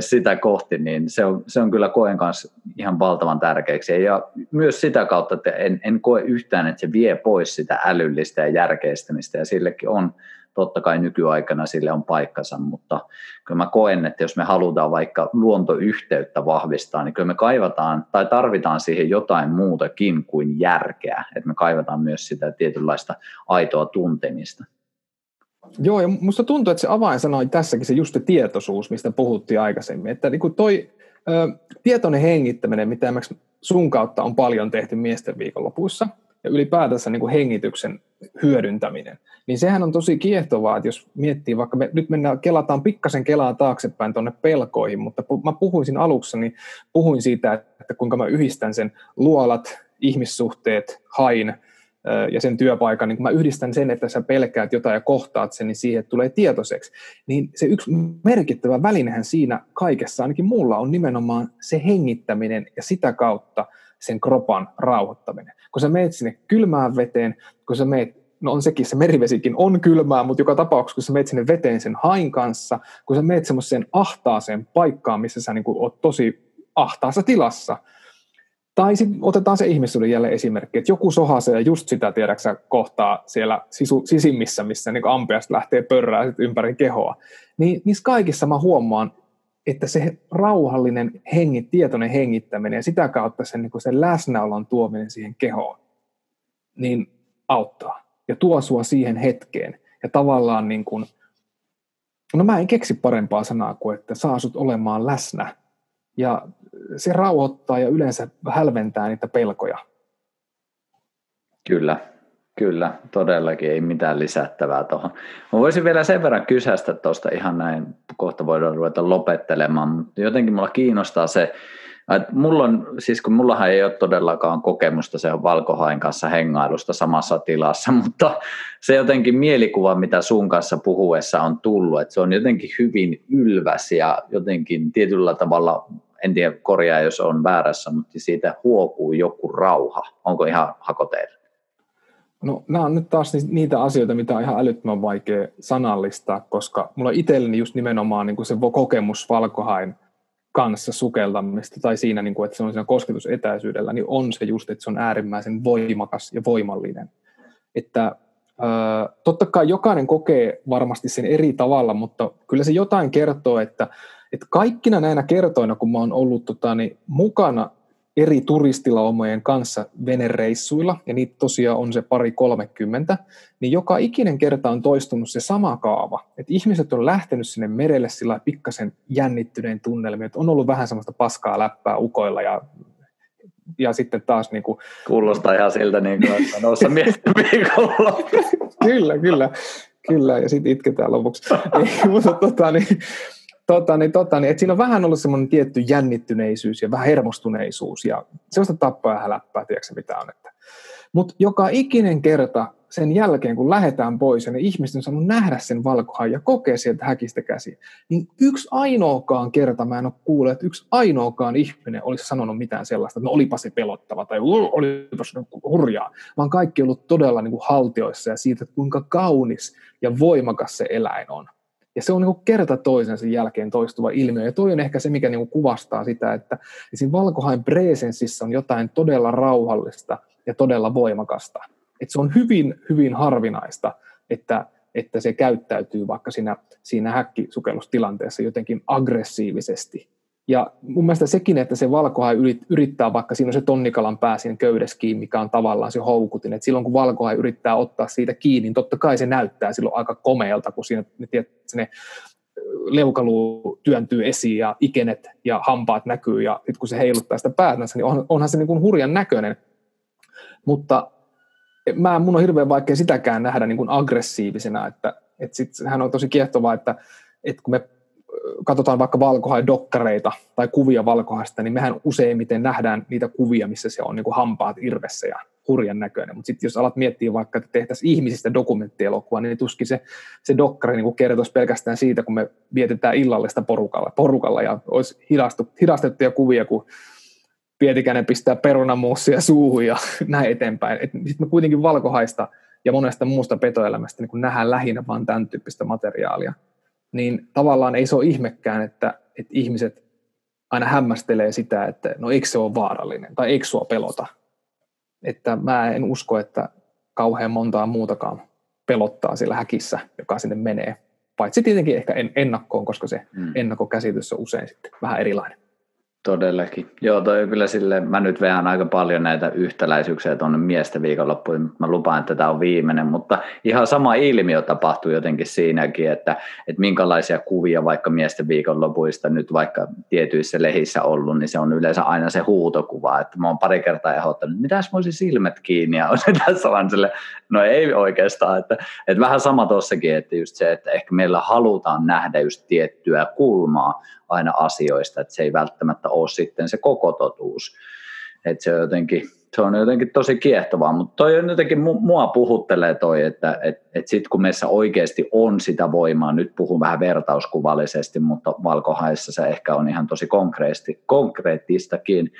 sitä kohti, niin se on, se on kyllä koen kanssa ihan valtavan tärkeäksi. Ja myös sitä kautta, että en, en koe yhtään, että se vie pois sitä älyllistä ja järkeistämistä, ja sillekin on totta kai nykyaikana sille on paikkansa, mutta kyllä mä koen, että jos me halutaan vaikka luontoyhteyttä vahvistaa, niin kyllä me kaivataan tai tarvitaan siihen jotain muutakin kuin järkeä, että me kaivataan myös sitä tietynlaista aitoa tuntemista. Joo, ja musta tuntuu, että se avainsana on tässäkin se just se tietoisuus, mistä puhuttiin aikaisemmin, että niin kuin toi ö, tietoinen hengittäminen, mitä sun kautta on paljon tehty miesten viikonlopuissa, ja ylipäätänsä niin kuin hengityksen hyödyntäminen, niin sehän on tosi kiehtovaa, että jos miettii, vaikka me nyt mennään, kelataan pikkasen kelaa taaksepäin tuonne pelkoihin, mutta mä puhuisin aluksi, niin puhuin siitä, että kuinka mä yhdistän sen luolat, ihmissuhteet, hain ja sen työpaikan, niin kun mä yhdistän sen, että sä pelkäät jotain ja kohtaat sen, niin siihen tulee tietoiseksi. Niin se yksi merkittävä välinehän siinä kaikessa, ainakin mulla, on nimenomaan se hengittäminen ja sitä kautta sen kropan rauhoittaminen. Kun sä meet sinne kylmään veteen, kun sä meet no on sekin, se merivesikin on kylmää, mutta joka tapauksessa, kun sä meet sinne veteen sen hain kanssa, kun sä meet semmoiseen ahtaaseen paikkaan, missä sä niin oot tosi ahtaassa tilassa, tai sitten otetaan se ihmisyyden jälleen esimerkki, että joku sohasee just sitä, tiedäksä, kohtaa siellä sisu, sisimmissä, missä niin ampiasta lähtee pörrää ympäri kehoa. Niin niissä kaikissa mä huomaan, että se rauhallinen hengit, tietoinen hengittäminen ja sitä kautta sen, niin sen läsnäolon tuominen siihen kehoon, niin auttaa ja tuo sua siihen hetkeen. Ja tavallaan niin kuin, no mä en keksi parempaa sanaa kuin, että saa sut olemaan läsnä. Ja se rauhoittaa ja yleensä hälventää niitä pelkoja. Kyllä, kyllä, todellakin ei mitään lisättävää tuohon. Mä voisin vielä sen verran kysästä tuosta ihan näin, kohta voidaan ruveta lopettelemaan, mutta jotenkin mulla kiinnostaa se, et mulla on, siis kun mullahan ei ole todellakaan kokemusta se on valkohain kanssa hengailusta samassa tilassa, <laughs> mutta se jotenkin mielikuva, mitä sun kanssa puhuessa on tullut, että se on jotenkin hyvin ylväs ja jotenkin tietyllä tavalla, en tiedä korjaa jos on väärässä, mutta siitä huokuu joku rauha. Onko ihan hakoteilla? No nämä on nyt taas niitä asioita, mitä on ihan älyttömän vaikea sanallistaa, koska mulla itselleni just nimenomaan niin kuin se kokemus valkohain – kanssa sukeltamista tai siinä, niin kuin, että se on siinä kosketusetäisyydellä, niin on se just, että se on äärimmäisen voimakas ja voimallinen. Että totta kai jokainen kokee varmasti sen eri tavalla, mutta kyllä se jotain kertoo, että, että kaikkina näinä kertoina, kun mä oon ollut tota, niin, mukana eri turistilaumojen kanssa venereissuilla, ja niitä tosiaan on se pari kolmekymmentä, niin joka ikinen kerta on toistunut se sama kaava. Että ihmiset on lähtenyt sinne merelle sillä pikkasen jännittyneen tunnelmiin, että on ollut vähän semmoista paskaa läppää ukoilla ja ja sitten taas niin kuin... Kuulostaa ihan siltä, niin kuin, että noussa <laughs> viikolla. kyllä, kyllä, kyllä, ja sitten itketään lopuksi. <laughs> mutta tota, niin, tota, niin, tota, niin, että siinä on vähän ollut semmoinen tietty jännittyneisyys ja vähän hermostuneisuus ja sellaista tappaa ja häläppää, tiedätkö mitä on. Että. Mutta joka ikinen kerta sen jälkeen, kun lähdetään pois ja ne ihmiset on saanut nähdä sen valkohan ja kokea sieltä häkistä käsiä, niin yksi ainoakaan kerta mä en ole kuullut, että yksi ainoakaan ihminen olisi sanonut mitään sellaista, että no olipa se pelottava tai olipa se hurjaa, vaan kaikki on ollut todella niin kuin haltioissa ja siitä, että kuinka kaunis ja voimakas se eläin on. Ja se on niin kerta toisensa jälkeen toistuva ilmiö. Ja toi on ehkä se, mikä niin kuvastaa sitä, että siinä valkohain presenssissä on jotain todella rauhallista ja todella voimakasta. Et se on hyvin, hyvin harvinaista, että, että se käyttäytyy vaikka siinä, siinä häkkisukellustilanteessa jotenkin aggressiivisesti. Ja mun mielestä sekin, että se valkohai yrittää, vaikka siinä on se tonnikalan pää siinä köydessä kiinni, mikä on tavallaan se houkutin, että silloin kun valkohai yrittää ottaa siitä kiinni, niin totta kai se näyttää silloin aika komealta, kun siinä ne, tiedät, ne leukaluu työntyy esiin ja ikenet ja hampaat näkyy ja sitten kun se heiluttaa sitä päätänsä, niin on, onhan se niin kuin hurjan näköinen. Mutta mä, mun on hirveän vaikea sitäkään nähdä niin kuin aggressiivisena, että, että sit, sehän on tosi kiehtovaa, että, että kun me katsotaan vaikka valkohaidokkareita tai kuvia valkohaista, niin mehän useimmiten nähdään niitä kuvia, missä se on niin kuin hampaat irvessä ja hurjan näköinen. Mutta sitten jos alat miettiä vaikka, että tehtäisiin ihmisistä dokumenttielokuvaa, niin tuskin se, se dokkari niin kertoisi pelkästään siitä, kun me vietetään illallista porukalla, porukalla ja olisi hidastu, hidastettuja kuvia, kun Pietikäinen pistää perunamuussia suuhun ja <laughs> näin eteenpäin. Sitten me kuitenkin valkohaista ja monesta muusta petoelämästä niin nähdään lähinnä vain tämän tyyppistä materiaalia niin tavallaan ei se ole ihmekään, että, että ihmiset aina hämmästelee sitä, että no eikö se ole vaarallinen tai eikö sua pelota. Että mä en usko, että kauhean montaa muutakaan pelottaa sillä häkissä, joka sinne menee. Paitsi tietenkin ehkä ennakkoon, koska se mm. ennakkokäsitys on usein sitten vähän erilainen. Todellakin. Joo, toi kyllä sille, mä nyt veän aika paljon näitä yhtäläisyyksiä tuonne miesten viikonloppuun, mutta mä lupaan, että tämä on viimeinen, mutta ihan sama ilmiö tapahtuu jotenkin siinäkin, että, että minkälaisia kuvia vaikka miesten viikonlopuista nyt vaikka tietyissä lehissä ollut, niin se on yleensä aina se huutokuva, että mä oon pari kertaa ehdottanut, että mitäs mä silmät kiinni, ja on se tässä vaan sille, no ei oikeastaan, että, että vähän sama tuossakin, että just se, että ehkä meillä halutaan nähdä just tiettyä kulmaa, aina asioista, että se ei välttämättä ole sitten se koko totuus. Että se on jotenkin, se on jotenkin tosi kiehtovaa, mutta toi on jotenkin, mua puhuttelee toi, että et, et sitten kun meissä oikeasti on sitä voimaa, nyt puhun vähän vertauskuvallisesti, mutta valkohaissa se ehkä on ihan tosi konkreettistakin,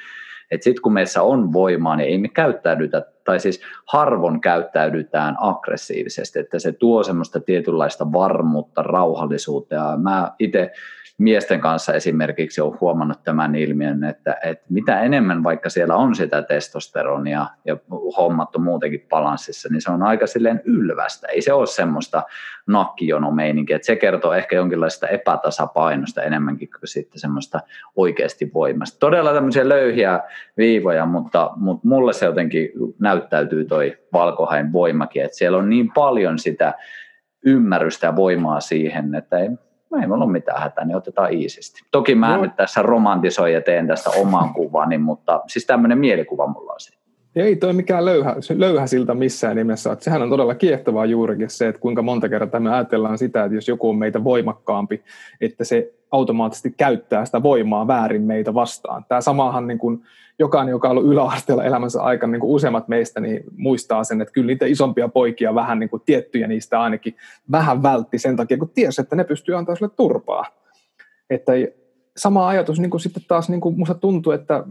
että sitten kun meissä on voimaa, niin ei me käyttäydytä, tai siis harvon käyttäydytään aggressiivisesti, että se tuo semmoista tietynlaista varmuutta, rauhallisuutta, ja mä itse miesten kanssa esimerkiksi olen huomannut tämän ilmiön, että, että mitä enemmän vaikka siellä on sitä testosteronia ja hommat on muutenkin balanssissa, niin se on aika silleen ylvästä. Ei se ole semmoista nakkijonomeininkiä, että se kertoo ehkä jonkinlaista epätasapainosta enemmänkin kuin sitten semmoista oikeasti voimasta. Todella tämmöisiä löyhiä viivoja, mutta, mutta mulle se jotenkin näyttäytyy toi valkohain voimakin, että siellä on niin paljon sitä ymmärrystä ja voimaa siihen, että ei, no ei ole mitään hätää, niin otetaan iisisti. Toki mä en no. nyt tässä romantisoi ja teen tästä oman kuvani, mutta siis tämmöinen mielikuva mulla on siitä. Ei toi mikään löyhä, löyhä siltä missään nimessä. Että sehän on todella kiehtovaa juurikin se, että kuinka monta kertaa me ajatellaan sitä, että jos joku on meitä voimakkaampi, että se automaattisesti käyttää sitä voimaa väärin meitä vastaan. Tämä samahan niin kuin jokainen, joka on ollut yläasteella elämänsä aikana, niin kuin useimmat meistä, niin muistaa sen, että kyllä niitä isompia poikia vähän niin kuin tiettyjä niistä ainakin vähän vältti sen takia, kun tiesi, että ne pystyy antaa sille turpaa. Että sama ajatus niin kuin sitten taas niin kuin musta tuntuu, että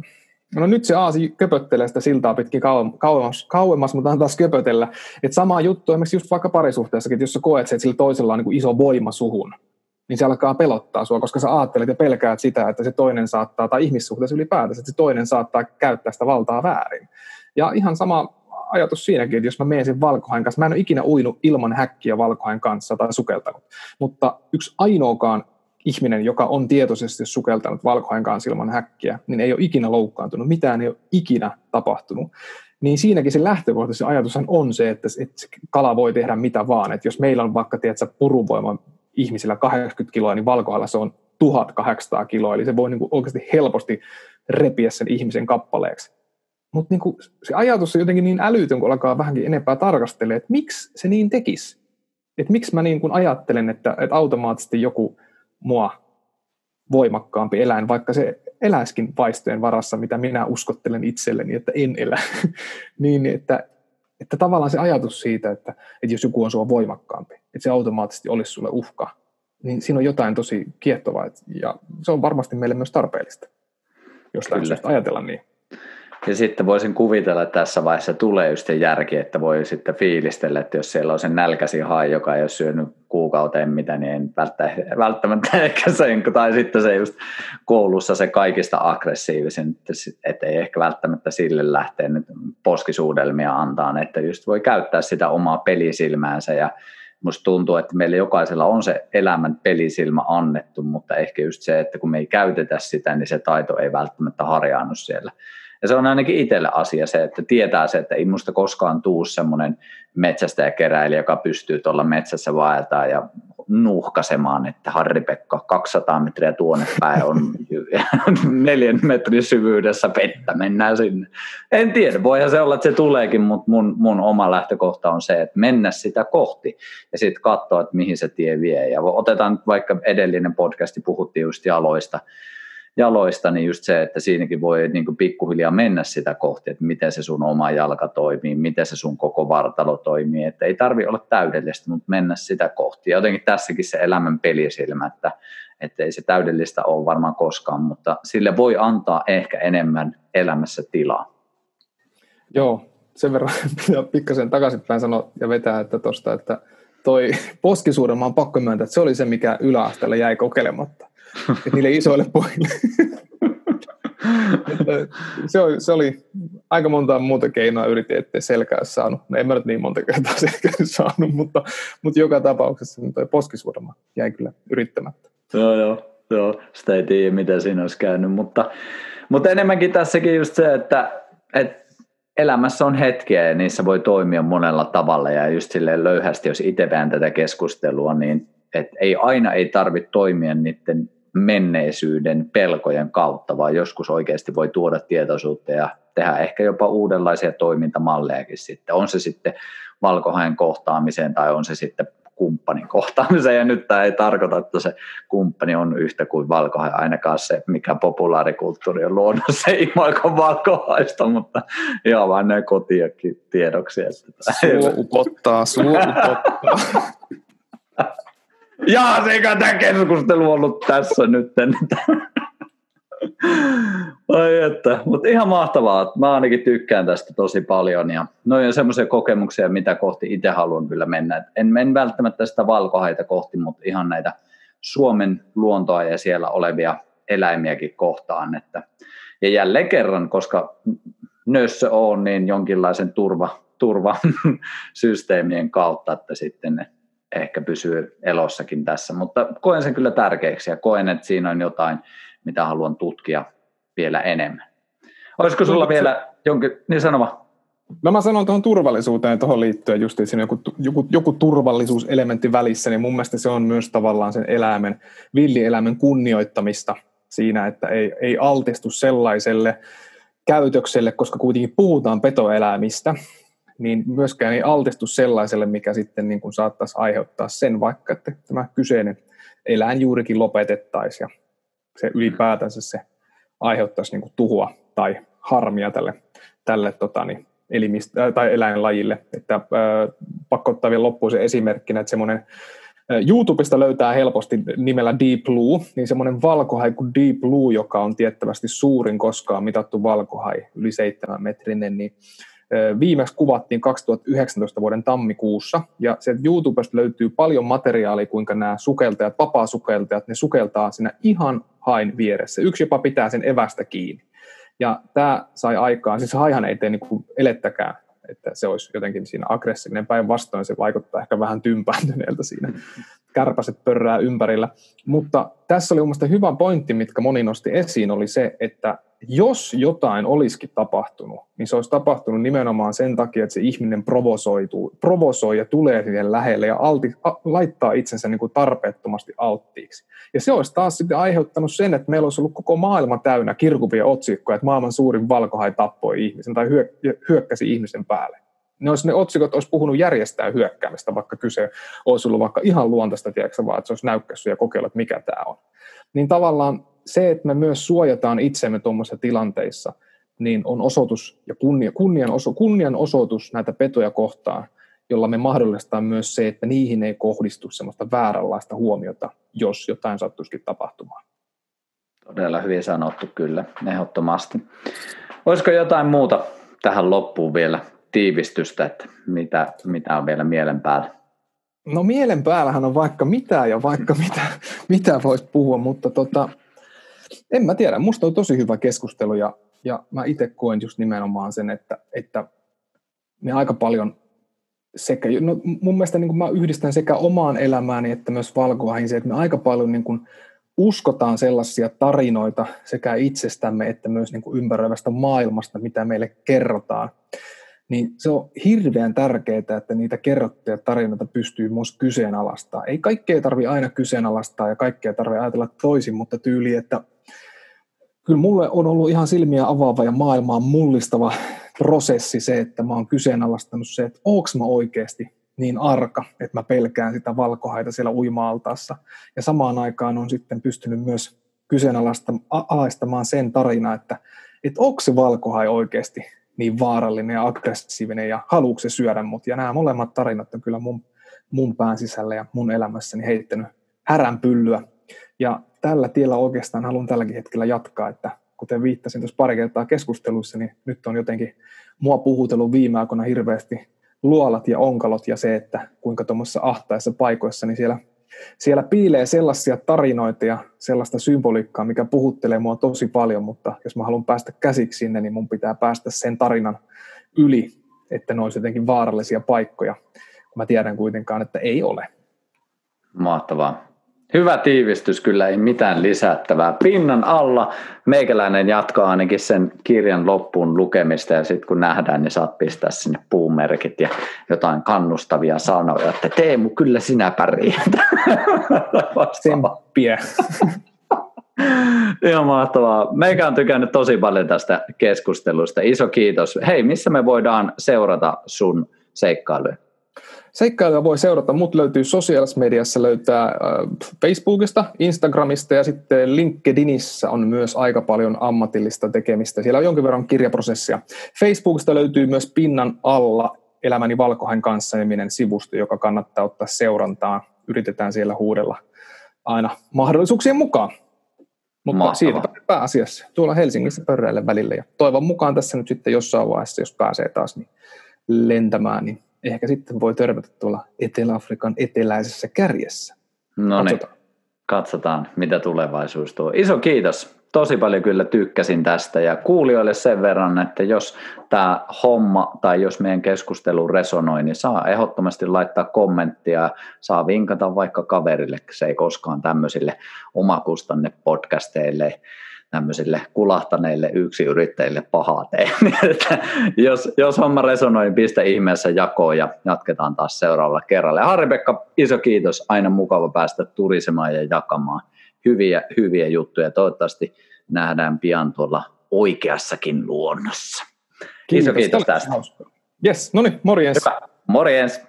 No nyt se aasi köpöttelee sitä siltaa pitkin kauemmas, kauemmas mutta taas köpötellä. Että sama juttu esimerkiksi just vaikka parisuhteessakin, että jos sä koet, että sillä toisella on niin iso voima suhun, niin se alkaa pelottaa sua, koska sä ajattelet ja pelkäät sitä, että se toinen saattaa, tai ihmissuhteessa ylipäätänsä, että se toinen saattaa käyttää sitä valtaa väärin. Ja ihan sama ajatus siinäkin, että jos mä menen sen valkohain kanssa, mä en ole ikinä uinut ilman häkkiä valkohain kanssa tai sukeltanut, mutta yksi ainoakaan ihminen, joka on tietoisesti sukeltanut valkohain kanssa ilman häkkiä, niin ei ole ikinä loukkaantunut, mitään ei ole ikinä tapahtunut. Niin siinäkin se lähtökohtaisen ajatushan on se, että, kala voi tehdä mitä vaan. Että jos meillä on vaikka tiedätkö, puruvoima ihmisillä 80 kiloa, niin valkohalla se on 1800 kiloa, eli se voi niin kuin oikeasti helposti repiä sen ihmisen kappaleeksi. Mutta niin se ajatus on jotenkin niin älytön, kun alkaa vähänkin enempää tarkastelemaan, että miksi se niin tekisi. Että miksi mä niin kuin ajattelen, että, että automaattisesti joku mua voimakkaampi eläin, vaikka se eläiskin vaistojen varassa, mitä minä uskottelen itselleni, että en elä. <laughs> niin, että, että tavallaan se ajatus siitä, että, että jos joku on sua voimakkaampi, että se automaattisesti olisi sulle uhka, niin siinä on jotain tosi kiehtovaa, ja se on varmasti meille myös tarpeellista, jos ajatella niin. Ja sitten voisin kuvitella, että tässä vaiheessa tulee just järki, että voi sitten fiilistellä, että jos siellä on se nälkäsi hai, joka ei ole syönyt kuukauteen mitä, niin en välttämättä <laughs> ehkä sen, tai sitten se just koulussa se kaikista aggressiivisen, että ei ehkä välttämättä sille lähteä nyt poskisuudelmia antaa, että just voi käyttää sitä omaa pelisilmäänsä ja musta tuntuu, että meillä jokaisella on se elämän pelisilmä annettu, mutta ehkä just se, että kun me ei käytetä sitä, niin se taito ei välttämättä harjaannut siellä. Ja se on ainakin itselle asia se, että tietää se, että ei musta koskaan tuu semmoinen metsästäjäkeräilijä, joka pystyy tuolla metsässä vaeltaa ja nuhkasemaan, että Harri-Pekka 200 metriä tuonne päin on <laughs> neljän metrin syvyydessä vettä, mennään sinne. En tiedä, voihan se olla, että se tuleekin, mutta mun, mun oma lähtökohta on se, että mennä sitä kohti ja sitten katsoa, että mihin se tie vie. Ja otetaan vaikka edellinen podcasti, puhuttiin just jaloista, jaloista, niin just se, että siinäkin voi niin kuin pikkuhiljaa mennä sitä kohti, että miten se sun oma jalka toimii, miten se sun koko vartalo toimii, että ei tarvi olla täydellistä, mutta mennä sitä kohti. Ja jotenkin tässäkin se elämän pelisilmä, että, että ei se täydellistä ole varmaan koskaan, mutta sille voi antaa ehkä enemmän elämässä tilaa. Joo, sen verran <laughs> pitää pikkasen takaisinpäin sanoa ja vetää, että tosta, että toi <laughs> poskisuuden mä oon pakko myöntää, että se oli se, mikä yläasteella jäi kokeilematta niille isoille pojille. <laughs> se, oli, se oli aika monta muuta keinoa yritin, ettei selkää saanut. No en mä nyt niin monta kertaa <laughs> selkää saanut, mutta, mutta joka tapauksessa niin toi poskisuudama jäi kyllä yrittämättä. Joo, joo, joo. Sitä ei tiedä, mitä siinä olisi käynyt, mutta, mutta enemmänkin tässäkin just se, että, että elämässä on hetkiä ja niissä voi toimia monella tavalla ja just silleen löyhästi, jos itse tätä keskustelua, niin et ei aina ei tarvitse toimia niiden menneisyyden pelkojen kautta, vaan joskus oikeasti voi tuoda tietoisuutta ja tehdä ehkä jopa uudenlaisia toimintamallejakin sitten. On se sitten valkohain kohtaamiseen tai on se sitten kumppanin kohtaamiseen, ja nyt tämä ei tarkoita, että se kumppani on yhtä kuin valkohain, ainakaan se, mikä populaarikulttuuri on luonut se imaikon valkohaista, mutta ihan vain näin kotiakin tiedoksi. Että suo upottaa, suo upottaa. <laughs> Jaa, se tämä keskustelu ollut tässä nyt. Ai että, mutta ihan mahtavaa. Mä ainakin tykkään tästä tosi paljon ja noin on semmoisia kokemuksia, mitä kohti itse haluan kyllä mennä. En, en välttämättä sitä valkohaita kohti, mutta ihan näitä Suomen luontoa ja siellä olevia eläimiäkin kohtaan. Että, ja jälleen kerran, koska nössö on, niin jonkinlaisen turva, turvasysteemien <laughs> kautta, että sitten ne ehkä pysyy elossakin tässä, mutta koen sen kyllä tärkeäksi ja koen, että siinä on jotain, mitä haluan tutkia vielä enemmän. Olisiko sulla vielä jonkin, niin sanoma? No mä sanon tuohon turvallisuuteen tuohon liittyen just siinä joku, joku, joku turvallisuuselementti välissä, niin mun mielestä se on myös tavallaan sen eläimen, villieläimen kunnioittamista siinä, että ei, ei altistu sellaiselle käytökselle, koska kuitenkin puhutaan petoeläimistä, niin myöskään ei altistu sellaiselle, mikä sitten niin kuin saattaisi aiheuttaa sen, vaikka että tämä kyseinen eläin juurikin lopetettaisiin ja se ylipäätänsä se aiheuttaisi niin kuin tuhoa tai harmia tälle, tälle tota, niin, elimistä, tai eläinlajille. Että, äh, pakko ottaa vielä loppuun se esimerkkinä, että semmoinen YouTubesta löytää helposti nimellä Deep Blue, niin semmoinen valkohai kuin Deep Blue, joka on tiettävästi suurin koskaan mitattu valkohai, yli seitsemän metrinen, niin viimeksi kuvattiin 2019 vuoden tammikuussa, ja se YouTubesta löytyy paljon materiaalia, kuinka nämä sukeltajat, vapaa-sukeltajat, ne sukeltaa siinä ihan hain vieressä. Yksi jopa pitää sen evästä kiinni. Ja tämä sai aikaan, siis haihan ei tee niin elettäkään, että se olisi jotenkin siinä aggressiivinen päinvastoin, se vaikuttaa ehkä vähän tympääntyneeltä siinä kärpäset pörrää ympärillä. Mutta tässä oli mielestäni hyvä pointti, mitkä moni nosti esiin, oli se, että jos jotain olisikin tapahtunut, niin se olisi tapahtunut nimenomaan sen takia, että se ihminen provosoituu, provosoi ja tulee siihen lähelle ja alti, a, laittaa itsensä niin kuin tarpeettomasti alttiiksi. Ja se olisi taas sitten aiheuttanut sen, että meillä olisi ollut koko maailma täynnä kirkuvia otsikkoja, että maailman suurin valkohai tappoi ihmisen tai hyökkäsi ihmisen päälle ne, olisi, ne otsikot olisi puhunut järjestää hyökkäämistä, vaikka kyse olisi ollut vaikka ihan luontaista, tiedätkö, vaan että se olisi näykkässyt ja kokeillut, että mikä tämä on. Niin tavallaan se, että me myös suojataan itsemme tuommoisissa tilanteissa, niin on osoitus ja kunnia, kunnian, oso, kunnian osoitus näitä petoja kohtaan, jolla me mahdollistaa myös se, että niihin ei kohdistu semmoista vääränlaista huomiota, jos jotain sattuisikin tapahtumaan. Todella hyvin sanottu kyllä, ehdottomasti. Olisiko jotain muuta tähän loppuun vielä tiivistystä, että mitä, mitä on vielä mielen päällä? No mielen päällähän on vaikka mitä ja vaikka mitä, <laughs> mitä voisi puhua, mutta tota, en mä tiedä. Musta on tosi hyvä keskustelu ja, ja mä itse koen just nimenomaan sen, että, että me aika paljon sekä, no mun mielestä niin mä yhdistän sekä omaan elämääni että myös valkoahin se, että me aika paljon niin kuin uskotaan sellaisia tarinoita sekä itsestämme että myös niin kuin ympäröivästä maailmasta, mitä meille kerrotaan niin se on hirveän tärkeää, että niitä kerrottuja tarinoita pystyy myös kyseenalaistaa. Ei kaikkea tarvi aina kyseenalaistaa ja kaikkea tarvitse ajatella toisin, mutta tyyli, että kyllä mulle on ollut ihan silmiä avaava ja maailmaan mullistava prosessi se, että mä oon kyseenalaistanut se, että onko mä oikeasti niin arka, että mä pelkään sitä valkohaita siellä uima-altaassa. Ja samaan aikaan on sitten pystynyt myös kyseenalaistamaan sen tarina, että, että onko se valkohai oikeasti niin vaarallinen ja aggressiivinen ja haluuko se syödä mut. Ja nämä molemmat tarinat on kyllä mun, mun pään sisällä ja mun elämässäni heittänyt häränpyllyä. Ja tällä tiellä oikeastaan haluan tälläkin hetkellä jatkaa, että kuten viittasin tuossa pari kertaa keskusteluissa, niin nyt on jotenkin mua puhutellut viime aikoina hirveästi luolat ja onkalot ja se, että kuinka tuommoisessa ahtaissa paikoissa, niin siellä siellä piilee sellaisia tarinoita ja sellaista symboliikkaa, mikä puhuttelee mua tosi paljon, mutta jos mä haluan päästä käsiksi sinne, niin mun pitää päästä sen tarinan yli, että ne olisi jotenkin vaarallisia paikkoja, kun mä tiedän kuitenkaan, että ei ole. Mahtavaa. Hyvä tiivistys, kyllä ei mitään lisättävää. Pinnan alla meikäläinen jatkaa ainakin sen kirjan loppuun lukemista ja sitten kun nähdään, niin saat pistää sinne puumerkit ja jotain kannustavia sanoja, että Teemu, kyllä sinä pärjät. Tsemppiä. <laughs> <laughs> Ihan mahtavaa. Meikä on tykännyt tosi paljon tästä keskustelusta. Iso kiitos. Hei, missä me voidaan seurata sun seikkailuja? Seikkailuja voi seurata, mut löytyy sosiaalisessa mediassa, löytää äh, Facebookista, Instagramista ja sitten LinkedInissä on myös aika paljon ammatillista tekemistä. Siellä on jonkin verran kirjaprosessia. Facebookista löytyy myös pinnan alla Elämäni valkohen kanssa niminen sivusto, joka kannattaa ottaa seurantaan. Yritetään siellä huudella aina mahdollisuuksien mukaan. Mutta Mahtava. siitä pääasiassa tuolla Helsingissä pörräille välillä. Ja toivon mukaan tässä nyt sitten jossain vaiheessa, jos pääsee taas niin lentämään, niin ehkä sitten voi törmätä tuolla Etelä-Afrikan eteläisessä kärjessä. No niin, katsotaan. katsotaan mitä tulevaisuus tuo. Iso kiitos. Tosi paljon kyllä tykkäsin tästä ja kuulijoille sen verran, että jos tämä homma tai jos meidän keskustelu resonoi, niin saa ehdottomasti laittaa kommenttia, saa vinkata vaikka kaverille, se ei koskaan tämmöisille omakustanne podcasteille tämmöisille kulahtaneille yrittäjille pahaa tee. <laughs> jos, jos homma resonoi, niin pistä ihmeessä jakoon ja jatketaan taas seuraavalla kerralla. Ja Harri-Pekka, iso kiitos. Aina mukava päästä turisemaan ja jakamaan hyviä, hyviä juttuja. Toivottavasti nähdään pian tuolla oikeassakin luonnossa. Kiitos, iso kiitos tästä. Yes, no niin, morjens. Hyvä. Morjens.